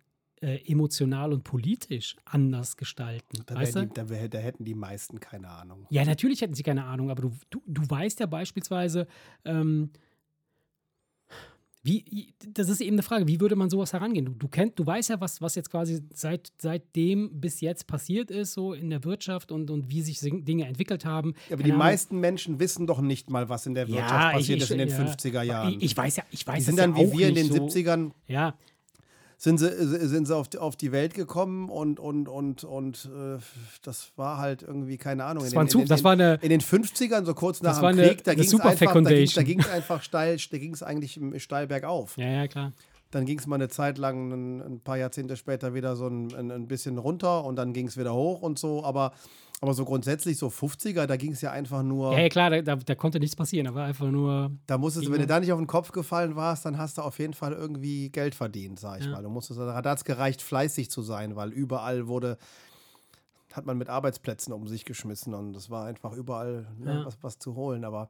äh, emotional und politisch anders gestalten. Da, die, da, da hätten die meisten keine Ahnung. Ja, natürlich hätten sie keine Ahnung, aber du, du, du weißt ja beispielsweise, ähm, wie, das ist eben eine Frage, wie würde man sowas herangehen? Du, du, kennt, du weißt ja, was, was jetzt quasi seit, seitdem bis jetzt passiert ist, so in der Wirtschaft und, und wie sich Dinge entwickelt haben. Aber Keine die Ahnung. meisten Menschen wissen doch nicht mal, was in der Wirtschaft Ja, ich- passiert ich- ist in den ja. 50er Jahren. Ich, ich weiß ja, ich weiß die das sind dann ja wie wir in den so. 70ern, Ja, sind sie, sind sie auf, die- auf die Welt gekommen und, und, und, und äh, das war halt irgendwie, keine Ahnung. das in den, Zug, in, das in, war eine. in den 50ern, so kurz nach dem eine- Krieg, da ging es einfach, da ging ging's einfach steil, da ging es eigentlich steil bergauf. Ja, ja, klar. Dann ging es mal eine Zeit lang, ein, ein paar Jahrzehnte später wieder so ein, ein, ein bisschen runter und dann ging es wieder hoch und so. Aber, aber so grundsätzlich, so 50er, da ging es ja einfach nur, Ja, ja, klar, da, da, da konnte nichts passieren, aber einfach nur. da musstest du, wenn du da nicht auf den Kopf gefallen warst, dann hast du auf jeden Fall irgendwie Geld verdient, sag ich Ja. mal. Du musstest, da hat es gereicht, fleißig zu sein, weil überall wurde, hat man mit Arbeitsplätzen um sich geschmissen und es war einfach überall ne, Ja. was, was zu holen. Aber,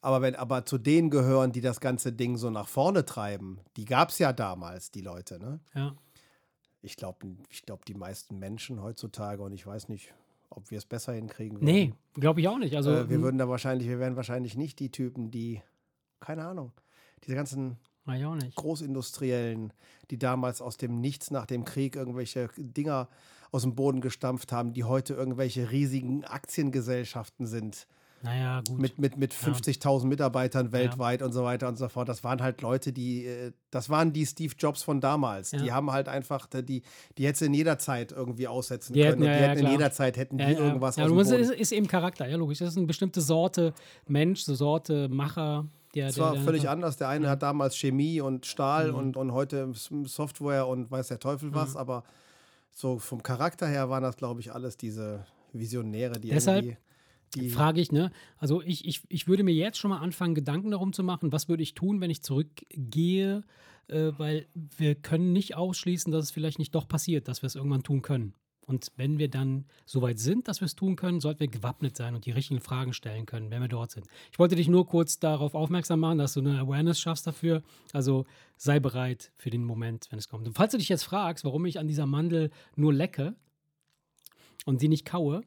aber, wenn, aber zu denen gehören, die das ganze Ding so nach vorne treiben, die gab es ja damals, die Leute, ne? Ja. Ich glaube, ich glaub, die meisten Menschen heutzutage, und ich weiß nicht, ob wir es besser hinkriegen würden. Nee, glaube ich auch nicht. Also, äh, wir hm, würden da wahrscheinlich, wir wären wahrscheinlich nicht die Typen, die, keine Ahnung, diese ganzen. Großindustriellen, die damals aus dem Nichts nach dem Krieg irgendwelche Dinger aus dem Boden gestampft haben, die heute irgendwelche riesigen Aktiengesellschaften sind, Naja, gut. mit, mit, mit 50.000 Mitarbeitern weltweit und so weiter und so fort. Das waren halt Leute, die, äh, das waren die Steve Jobs von damals. Ja. Die haben halt einfach, die, die hätte in jeder Zeit irgendwie aussetzen Die können. hätten- und ja, die ja, hätten in jeder Zeit hätten die Ja, ja. irgendwas ja, aus musst, ist, ist eben Charakter, ja, logisch. Das ist eine bestimmte Sorte Mensch, so Sorte Macher. Der, Das der, war der völlig einfach- anders. Der eine hat damals Chemie und Stahl Mhm. und, und heute Software und weiß der Teufel was, aber so vom Charakter her waren das, glaube ich, alles diese Visionäre, die Deshalb irgendwie. Die, Frage ich, ne? Also ich, ich, ich würde mir jetzt schon mal anfangen, Gedanken darum zu machen, was würde ich tun, wenn ich zurückgehe, äh, weil wir können nicht ausschließen, dass es vielleicht nicht doch passiert, dass wir es irgendwann tun können. Und wenn wir dann soweit sind, dass wir es tun können, sollten wir gewappnet sein und die richtigen Fragen stellen können, wenn wir dort sind. Ich wollte dich nur kurz darauf aufmerksam machen, dass du eine Awareness schaffst dafür. Also sei bereit für den Moment, wenn es kommt. Und falls du dich jetzt fragst, warum ich an dieser Mandel nur lecke und sie nicht kaue,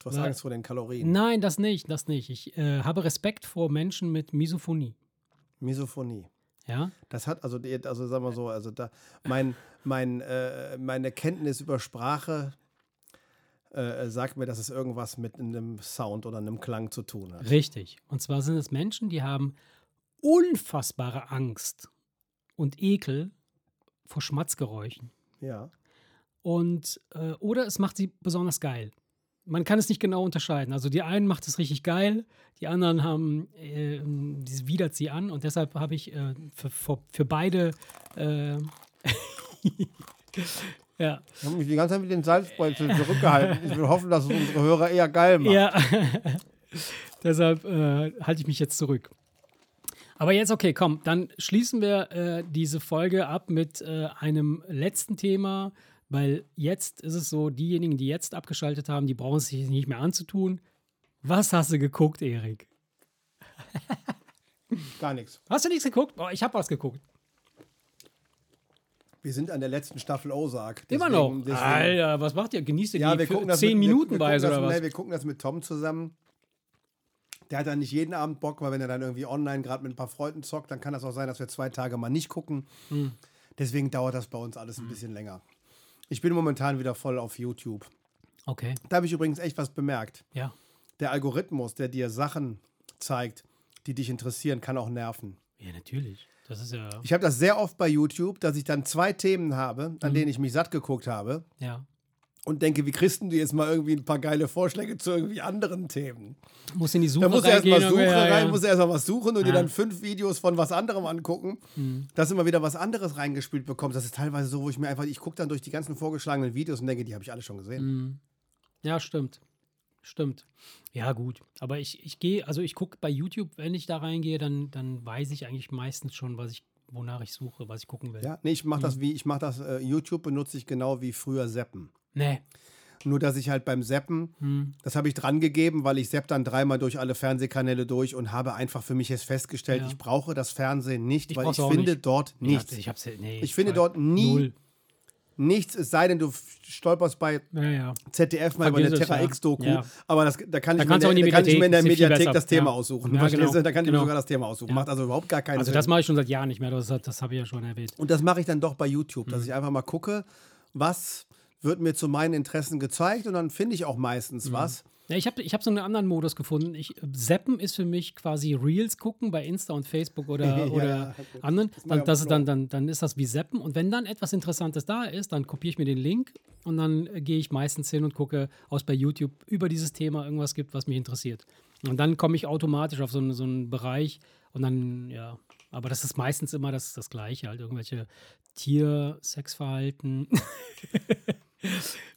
du hast weil- Angst vor den Kalorien. Nein, das nicht, das nicht. Ich äh, habe Respekt vor Menschen mit Misophonie. Misophonie. Ja, Das hat, also, also sagen wir so, also da, mein, mein, äh, meine Kenntnis über Sprache äh, sagt mir, dass es irgendwas mit einem Sound oder einem Klang zu tun hat. richtig. Und zwar sind es Menschen, die haben unfassbare Angst und Ekel vor Schmatzgeräuschen. Ja. Und, äh, oder es macht sie besonders geil. Man kann es nicht genau unterscheiden. Also die einen macht es richtig geil, die anderen haben, äh, das widert sie an und deshalb habe ich äh, für, für, für beide, äh, ja, Ich habe mich die ganze Zeit mit den Salzbeuteln zurückgehalten. Ich will hoffen, dass es unsere Hörer eher geil macht. Ja, deshalb äh, halte ich mich jetzt zurück. Aber jetzt, okay, komm, dann schließen wir äh, diese Folge ab mit äh, einem letzten Thema, weil jetzt ist es so, diejenigen, die jetzt abgeschaltet haben, die brauchen es sich nicht mehr anzutun. Was hast du geguckt, Erik? Gar nichts. Hast du nichts geguckt? Oh, ich habe was geguckt. Wir sind an der letzten Staffel Ozark. Immer noch. deswegen- deswegen- Alter, was macht ihr? Genießt ihr Ja, die wir gucken das zehn mit, Minuten wir, wir das, oder was? Nee, wir gucken das mit Tom zusammen. Der hat dann nicht jeden Abend Bock, weil wenn er dann irgendwie online gerade mit ein paar Freunden zockt, dann kann das auch sein, dass wir zwei Tage mal nicht gucken. Hm. Deswegen dauert das bei uns alles ein bisschen länger. Ich bin momentan wieder voll auf YouTube. Okay, Da habe ich übrigens echt was bemerkt. ja. Der Algorithmus, der dir Sachen zeigt, die dich interessieren, kann auch nerven. Ja, natürlich. Das ist ja. Ich habe das sehr oft bei YouTube, dass ich dann zwei Themen habe, Mhm. an denen ich mich satt geguckt habe Ja. Und denke, wie kriegst du jetzt mal irgendwie ein paar geile Vorschläge zu irgendwie anderen Themen? Muss in die Suche Da musst du erst Suche ja, ja. rein, musst du erst mal was suchen und dir Ja. dann fünf Videos von was anderem angucken, Mhm. dass immer wieder was anderes reingespielt bekommst. Das ist teilweise so, wo ich mir einfach, ich gucke dann durch die ganzen vorgeschlagenen Videos und denke, die habe ich alle schon gesehen. Mhm. Ja, stimmt. Stimmt. Ja, gut. Aber ich, ich gehe, also ich gucke bei YouTube, wenn ich da reingehe, dann, dann weiß ich eigentlich meistens schon, was ich, wonach ich suche, was ich gucken will. Ja, nee, ich mache Mhm. das wie, ich mache das, äh, YouTube benutze ich genau wie früher Seppen. Nee. Nur, dass ich halt beim Seppen, Hm. das habe ich dran gegeben, weil ich sepp dann dreimal durch alle Fernsehkanäle durch und habe einfach für mich jetzt festgestellt, Ja. ich brauche das Fernsehen nicht, Ich weil ich finde nicht. dort nichts. Ich, hab's, nee, Ich finde dort nie Null. nichts, es sei denn, du stolperst bei Ja, ja. ZDF mal über eine Terra. X-Doku, aber das, da kann ich, Da mir, auch in die da kann ich mir in der Mediathek, viel Mediathek das. Thema aussuchen. Ja, genau. Da kann ich mir Genau. sogar das Thema aussuchen. Macht also überhaupt gar keinen Also Sinn. das mache ich schon seit Jahren nicht mehr, das, das habe ich ja schon erwähnt. Und das mache ich dann doch bei YouTube, dass ich einfach mal gucke, was wird mir zu meinen Interessen gezeigt und dann finde ich auch meistens Mhm. was. Ja, ich habe ich hab so einen anderen Modus gefunden. Ich, Zappen ist für mich quasi Reels gucken bei Insta und Facebook oder, Ja, oder gut. anderen. Dann, das dann, dann, dann ist das wie Zappen. Und wenn dann etwas Interessantes da ist, dann kopiere ich mir den Link und dann äh, gehe ich meistens hin und gucke, ob es bei YouTube über dieses Thema irgendwas gibt, was mich interessiert. Und dann komme ich automatisch auf so, einen- so einen Bereich und dann, ja. Aber das ist meistens immer das, das Gleiche, halt irgendwelche Tier-Sexverhalten.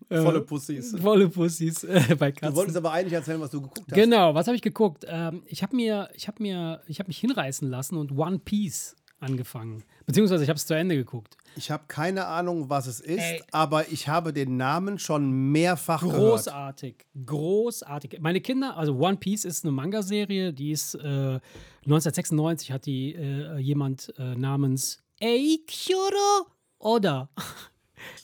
Äh, Volle Pussys. Volle Pussys äh, bei Katzen. Du wolltest aber eigentlich erzählen, was du geguckt hast. Genau, was habe ich geguckt? Ähm, ich habe mir, ich habe mir, ich habe mich hinreißen lassen und One Piece angefangen. Beziehungsweise ich habe es zu Ende geguckt. Ich habe keine Ahnung, was es ist, Ey. aber ich habe den Namen schon mehrfach gehört. Großartig, großartig. Meine Kinder, also One Piece ist eine Manga-Serie, die ist äh, 1996 hat die äh, jemand äh, namens Eichiro Oda.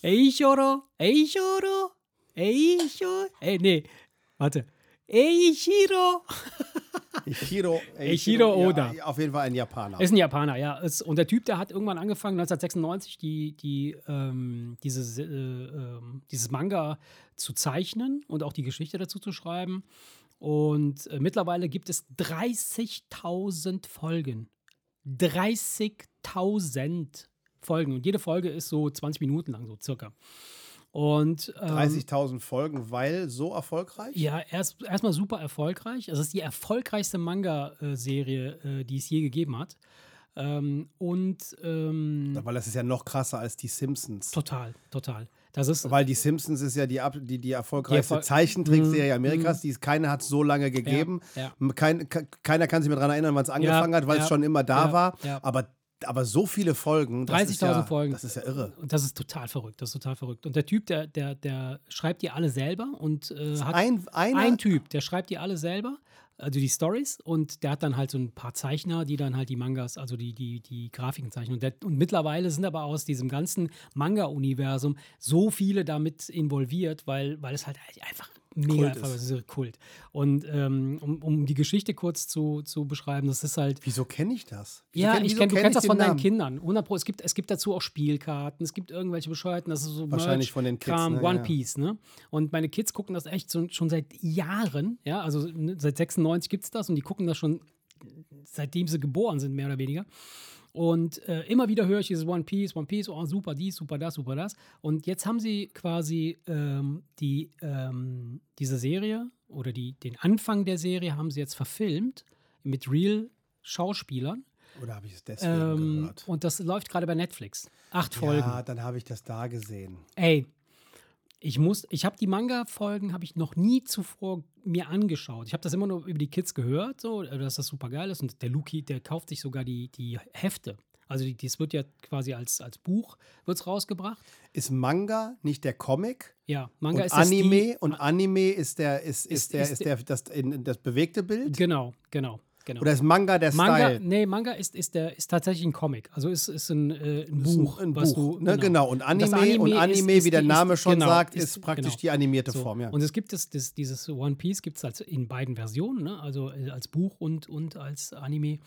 Eichiro, Eichiro, Eichiro, äh, nee, warte. Eichiro Ichiro, Eiichiro Oda. Ja, auf jeden Fall ein Japaner. Ist ein Japaner, ja. Ist, und der Typ, der hat irgendwann angefangen, 1996, die, die, ähm, dieses, äh, ähm, dieses Manga zu zeichnen und auch die Geschichte dazu zu schreiben. Und äh, mittlerweile gibt es 30.000 Folgen. 30.000 Folgen. Und jede Folge ist so 20 Minuten lang, so circa. Und ähm, 30.000 Folgen, weil so erfolgreich? ja, erst erstmal super erfolgreich. Es ist die erfolgreichste Manga-Serie, äh, die es je gegeben hat. Ähm, und ähm, Weil das ist ja noch krasser als die Simpsons. total, total. Das ist Weil die Simpsons ist ja die, die, die erfolgreichste Erfol- Zeichentrickserie Amerikas. Die es keine hat so lange gegeben. ja. Kein, ke- keiner kann sich mehr daran erinnern, wann es angefangen hat, weil ja, es schon immer da ja, war. ja. Aber, aber so viele Folgen. das ist 30.000 ja, Folgen. Das ist ja irre. Und das ist total verrückt. Das ist total verrückt. Und der Typ, der, der, der schreibt die alle selber und äh, hat Ein, einer, ein Typ, der schreibt die alle selber, also die Stories, und der hat dann halt so ein paar Zeichner, die dann halt die Mangas, also die, die, die Grafiken zeichnen. Und, der, und mittlerweile sind aber aus diesem ganzen Manga-Universum so viele damit involviert, weil, weil es halt einfach mega Kult einfach, ist. Kult. Und ähm, um, um die Geschichte kurz zu, zu beschreiben, das ist halt. Wieso kenne ich das? Wieso Ja, kenn- ich kenn, du kenn kennst das den von deinen Namen? Kindern. 100 Pro. Es gibt, es gibt dazu auch Spielkarten, es gibt irgendwelche bescheuerten, das ist so Wahrscheinlich Merch, von den Kids, Kram, ne? One Ja. Piece, ne? Und meine Kids gucken das echt so, schon seit Jahren, ja, also seit 96 gibt es das und die gucken das schon seitdem sie geboren sind, mehr oder weniger. Und äh, immer wieder höre ich dieses One Piece, One Piece, oh super dies, super das, super das. Und jetzt haben sie quasi ähm, die, ähm, diese Serie oder die, den Anfang der Serie haben sie jetzt verfilmt mit real Schauspielern. Oder habe ich es deswegen Ähm, gehört? und das läuft gerade bei Netflix. Acht Folgen. Ja, dann habe ich das da gesehen. Ey, ich muss, ich habe die Manga-Folgen habe ich noch nie zuvor mir angeschaut. Ich habe das immer nur über die Kids gehört, so, äh, dass das super geil ist. Und der Luki, der kauft sich sogar die, die Hefte. Also die, das wird ja quasi als, als Buch wird's rausgebracht. Ist Manga nicht der Comic? Ja, Manga und ist das Anime die, und Anime ist der ist, ist, Ist- der ist ist der das, in, das bewegte Bild Genau, genau, genau. oder ist Manga der Manga, Style? nee, Manga ist, ist, der, ist tatsächlich ein Comic. Also ist, ist ein, äh, ein ist Buch, ein was Buch, du. ne? genau. Und das Anime, und Anime, ist- wie der Name schon genau, sagt, ist, praktisch genau. die animierte So. Form, ja. Und es gibt das, das, dieses One Piece gibt es als in beiden Versionen, ne? also äh, als Buch und, und als Anime.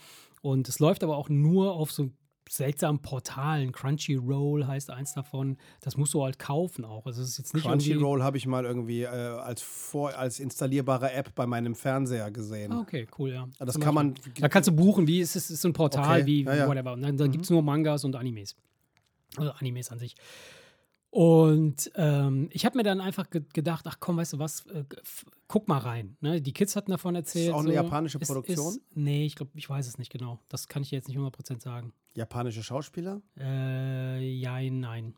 Und es läuft aber auch nur auf so seltsamen Portalen. Crunchyroll heißt eins davon. Das musst du halt kaufen auch. Also es ist jetzt nicht Crunchyroll habe ich mal irgendwie äh, als, vor, als installierbare App bei meinem Fernseher gesehen. Ah, okay, cool, ja. Das Zum kann man. Da kannst du buchen, wie es ist, ist so ein Portal, Okay, wie ja, ja. whatever. Und dann, dann gibt es nur Mangas und Animes. Also Animes an sich. Und ähm, ich habe mir dann einfach ge gedacht, ach komm, weißt du was, äh, guck mal rein. Ne? Die Kids hatten davon erzählt. auch eine so. japanische Produktion? Ist, nee, ich glaube, ich weiß es nicht genau. Das kann ich jetzt nicht 100% sagen. Japanische Schauspieler? Äh, ja, nein.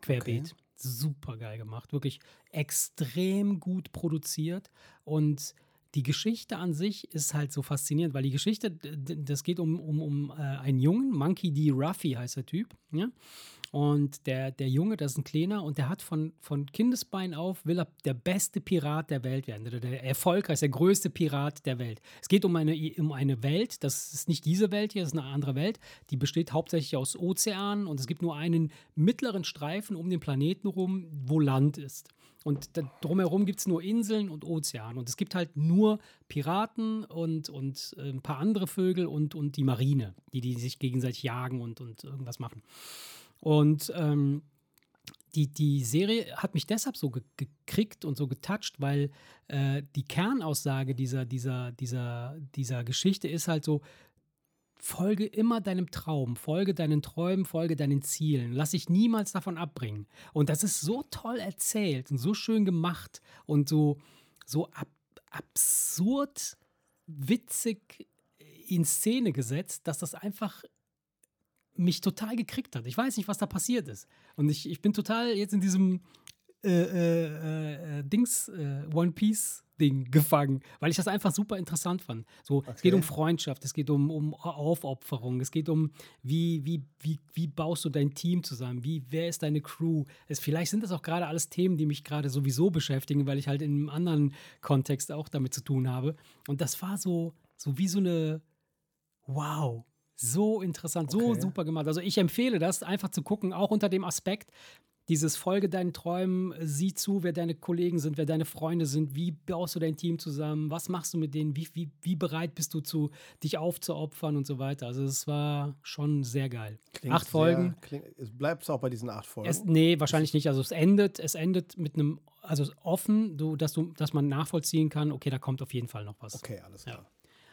Querbeet. Super geil gemacht. Wirklich extrem gut produziert. Und die Geschichte an sich ist halt so faszinierend, weil die Geschichte, das geht um, um, um äh, einen Jungen, Monkey D. Ruffy heißt der Typ. Ja? Und der, der Junge, das ist ein Kleiner und der hat von, von Kindesbein auf, will er der beste Pirat der Welt werden. Oder der erfolgreichste, der größte Pirat der Welt. Es geht um eine, um eine Welt, das ist nicht diese Welt hier, das ist eine andere Welt. Die besteht hauptsächlich aus Ozeanen und es gibt nur einen mittleren Streifen um den Planeten rum, wo Land ist. Und drumherum gibt es nur Inseln und Ozean. Und es gibt halt nur Piraten und, und äh, ein paar andere Vögel und, und die Marine, die, die sich gegenseitig jagen und, und irgendwas machen. Und ähm, die, die Serie hat mich deshalb so ge gekriegt und so getoucht, weil äh, die Kernaussage dieser, dieser, dieser, dieser Geschichte ist halt so, folge immer deinem Traum, folge deinen Träumen, folge deinen Zielen. Lass dich niemals davon abbringen. Und das ist so toll erzählt und so schön gemacht und so, so ab, absurd witzig in Szene gesetzt, dass das einfach mich total gekriegt hat. Ich weiß nicht, was da passiert ist. Und ich, ich bin total jetzt in diesem äh, äh, äh, Dings, äh, One Piece Ding gefangen, weil ich das einfach super interessant fand. So, es geht Okay. um Freundschaft, es geht um, um Aufopferung, es geht um, wie, wie, wie, wie baust du dein Team zusammen, wie, wer ist deine Crew. Es, vielleicht sind das auch gerade alles Themen, die mich gerade sowieso beschäftigen, weil ich halt in einem anderen Kontext auch damit zu tun habe. Und das war so, so wie so eine, wow, so interessant, so Okay. super gemacht. Also ich empfehle das einfach zu gucken, auch unter dem Aspekt, dieses Folge deinen Träumen, sieh zu, wer deine Kollegen sind, wer deine Freunde sind, wie baust du dein Team zusammen, was machst du mit denen, wie, wie, wie bereit bist du zu, dich aufzuopfern und so weiter. Also es war schon sehr geil. Klingt acht Folgen. Sehr, es bleibt auch bei diesen acht Folgen. Es, nee, wahrscheinlich nicht. Also es endet, es endet mit einem, also offen, du, dass du, dass man nachvollziehen kann, okay, da kommt auf jeden Fall noch was. okay, alles klar.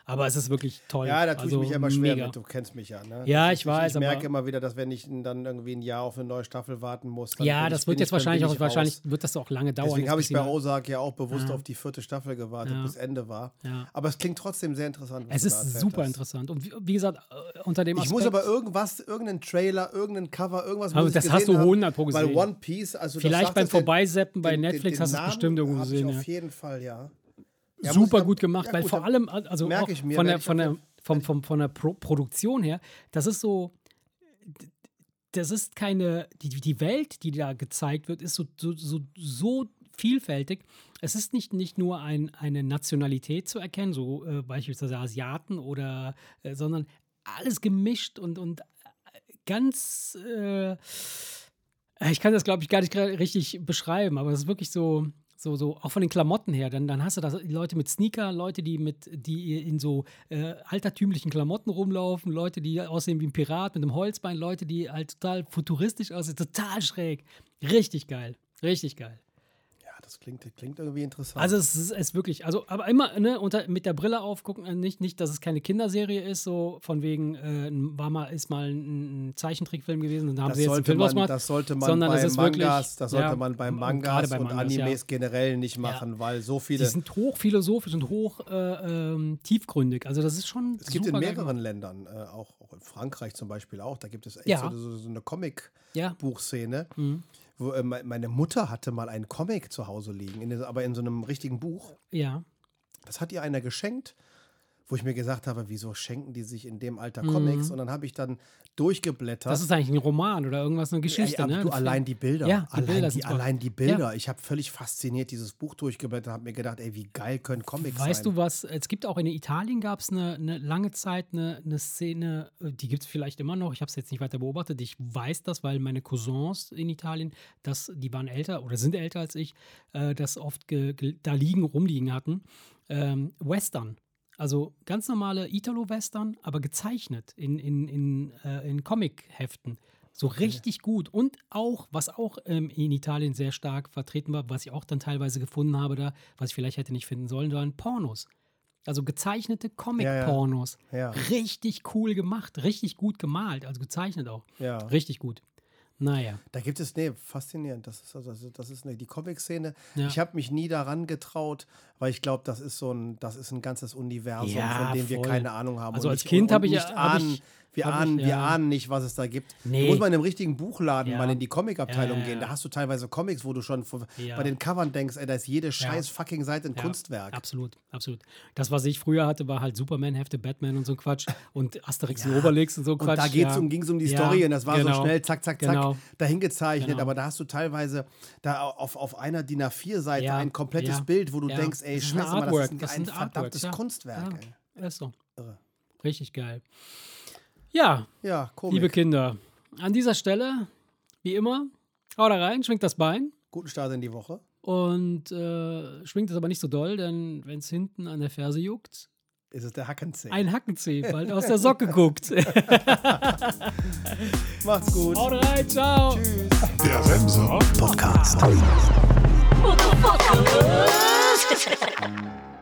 Aber es ist wirklich toll. Ja, da tue also ich mich immer schwer mega. mit. Du kennst mich ja, ne? Ja, ist- ich weiß, Ich merke immer wieder, dass wenn ich dann irgendwie ein Jahr auf eine neue Staffel warten muss, dann Ja, das ich, wird jetzt ich, wahrscheinlich auch, ich wahrscheinlich wird das auch lange dauern. Deswegen habe ich bei Ozark ja auch bewusst Ja. auf die vierte Staffel gewartet, Ja. bis Ende war. Ja. Aber es klingt trotzdem sehr interessant. Es ist super hast. interessant. Und wie, gesagt, äh, unter dem Ich Aspekt, muss aber irgendwas, irgendeinen Trailer, irgendeinen Cover, irgendwas Aber ich das hast du haben, 100 pro gesehen. Weil One Piece, also vielleicht beim Vorbeiseppen bei Netflix hast du es bestimmt irgendwo gesehen. Ich auf jeden Fall, ja. Ja, super ich- gut gemacht, ja, weil gut, vor allem, also mir, von der, werde ich von der, vom, vom, von der Pro Produktion her, das ist so, das ist keine, die, die Welt, die da gezeigt wird, ist so, so, so, so vielfältig. Es ist nicht, nicht nur ein, eine Nationalität zu erkennen, so äh, beispielsweise Asiaten oder, äh, sondern alles gemischt und, und äh, ganz, äh, ich kann das, glaube ich, gar nicht richtig beschreiben, aber es ist wirklich so, so, so, auch von den Klamotten her, dann, dann hast du da Leute mit Sneaker, Leute, die mit, die in so äh, altertümlichen Klamotten rumlaufen, Leute, die aussehen wie ein Pirat mit einem Holzbein, Leute, die halt total futuristisch aussehen, total schräg. Richtig geil. Richtig geil. Ja, das klingt, das klingt irgendwie interessant. Also es ist, es wirklich, also aber immer ne, unter, mit der Brille aufgucken, äh, nicht, nicht, dass es keine Kinderserie ist, so von wegen, äh, war mal, ist mal ein, ein Zeichentrickfilm gewesen und da haben das sie jetzt einen sollte, Film man, ausgemacht. das sollte man sondern bei es ist Mangas, wirklich- das sollte ja, man bei und Mangas gerade bei und Mangas, ja. Animes generell nicht machen, weil so Die viele. sind hochphilosophisch und hoch äh, ähm, tiefgründig. Also das ist schon Es gibt in geil mehreren gemacht. Ländern, äh, auch, auch in Frankreich zum Beispiel auch, da gibt es echt Ja. so, so, eine Ja, Comic-Buchszene, Mhm. Wo äh, me- meine Mutter hatte mal einen Comic zu Hause liegen, in, aber in so einem richtigen Buch. ja. Das hat ihr einer geschenkt, wo ich mir gesagt habe, wieso schenken die sich in dem Alter Comics? Und dann habe ich dann durchgeblättert. Mhm. Das ist eigentlich ein Roman oder irgendwas, eine Geschichte, aber ne? du, Ein allein die Bilder. Ja, die allein, Bilder die, allein die Bilder. Ich habe völlig fasziniert dieses Buch durchgeblättert, habe mir gedacht, ey, wie geil können Comics Weißt sein? du was? Es gibt auch in Italien gab es eine, eine lange Zeit eine, eine Szene, äh, die gibt es vielleicht immer noch. Ich habe es jetzt nicht weiter beobachtet. Ich weiß das, weil meine Cousins in Italien, das, die waren älter oder sind älter als ich, äh, das oft da liegen, rumliegen hatten. Ähm, Western. Also ganz normale Italo-Western, aber gezeichnet in, in, in, äh, in Comic-Heften. So richtig gut. Und auch, was auch ähm, in Italien sehr stark vertreten war, was ich auch dann teilweise gefunden habe da, was ich vielleicht hätte nicht finden sollen, waren Pornos. Also gezeichnete Comic-Pornos. Ja, ja. Richtig cool gemacht, richtig gut gemalt, also gezeichnet auch. Ja. Richtig gut. Naja. Da gibt es, nee, faszinierend. Das ist, also, das ist nee, die Comic-Szene. Ja. Ich habe mich nie daran getraut, weil ich glaube, das ist so ein, das ist ein ganzes Universum, Ja, von dem wir voll. keine Ahnung haben. Also Und als nicht- Kind und habe ich- nicht hab ahnen, ich- wir hab ich- ahnen, wir ja. ahnen nicht, was es da gibt. Nee. Du musst mal in einem richtigen Buchladen Ja. mal in die Comic-Abteilung Ja, ja, gehen. Da ja. hast du teilweise Comics, wo du schon Ja. bei den Covern denkst, ey, da ist jede scheiß fucking Seite ein Ja, Kunstwerk. Absolut, absolut. Das, was ich früher hatte, war halt Superman-Hefte, Batman und so ein Quatsch und Asterix und Obelix und so ein Und Quatsch. da geht's ja. um, ging es um die Ja, Story und das war genau. so schnell, zack, zack, zack, Genau. dahin gezeichnet. Genau. Aber da hast du teilweise da auf, auf einer DIN A4-Seite Ja, ein komplettes ja, Bild, wo du ja. denkst, ey, Das ist ein scheiße, mal, das Artwork, ist ein, das ein sind verdammtes Artworks, ja. Kunstwerk. ey. Ja, ist so. Irre. Richtig geil. Ja, Ja, Komik. liebe Kinder, an dieser Stelle, wie immer, haut da rein, schwingt das Bein Guten Start in die Woche. und äh, schwingt es aber nicht so doll, denn wenn es hinten an der Ferse juckt, Ist es der Hackenzeh. ein Hackenzeh bald aus der Socke guckt. Macht's gut. haut rein, ciao. Tschüss. Der Remser Podcast. Motherfucker. Thank you.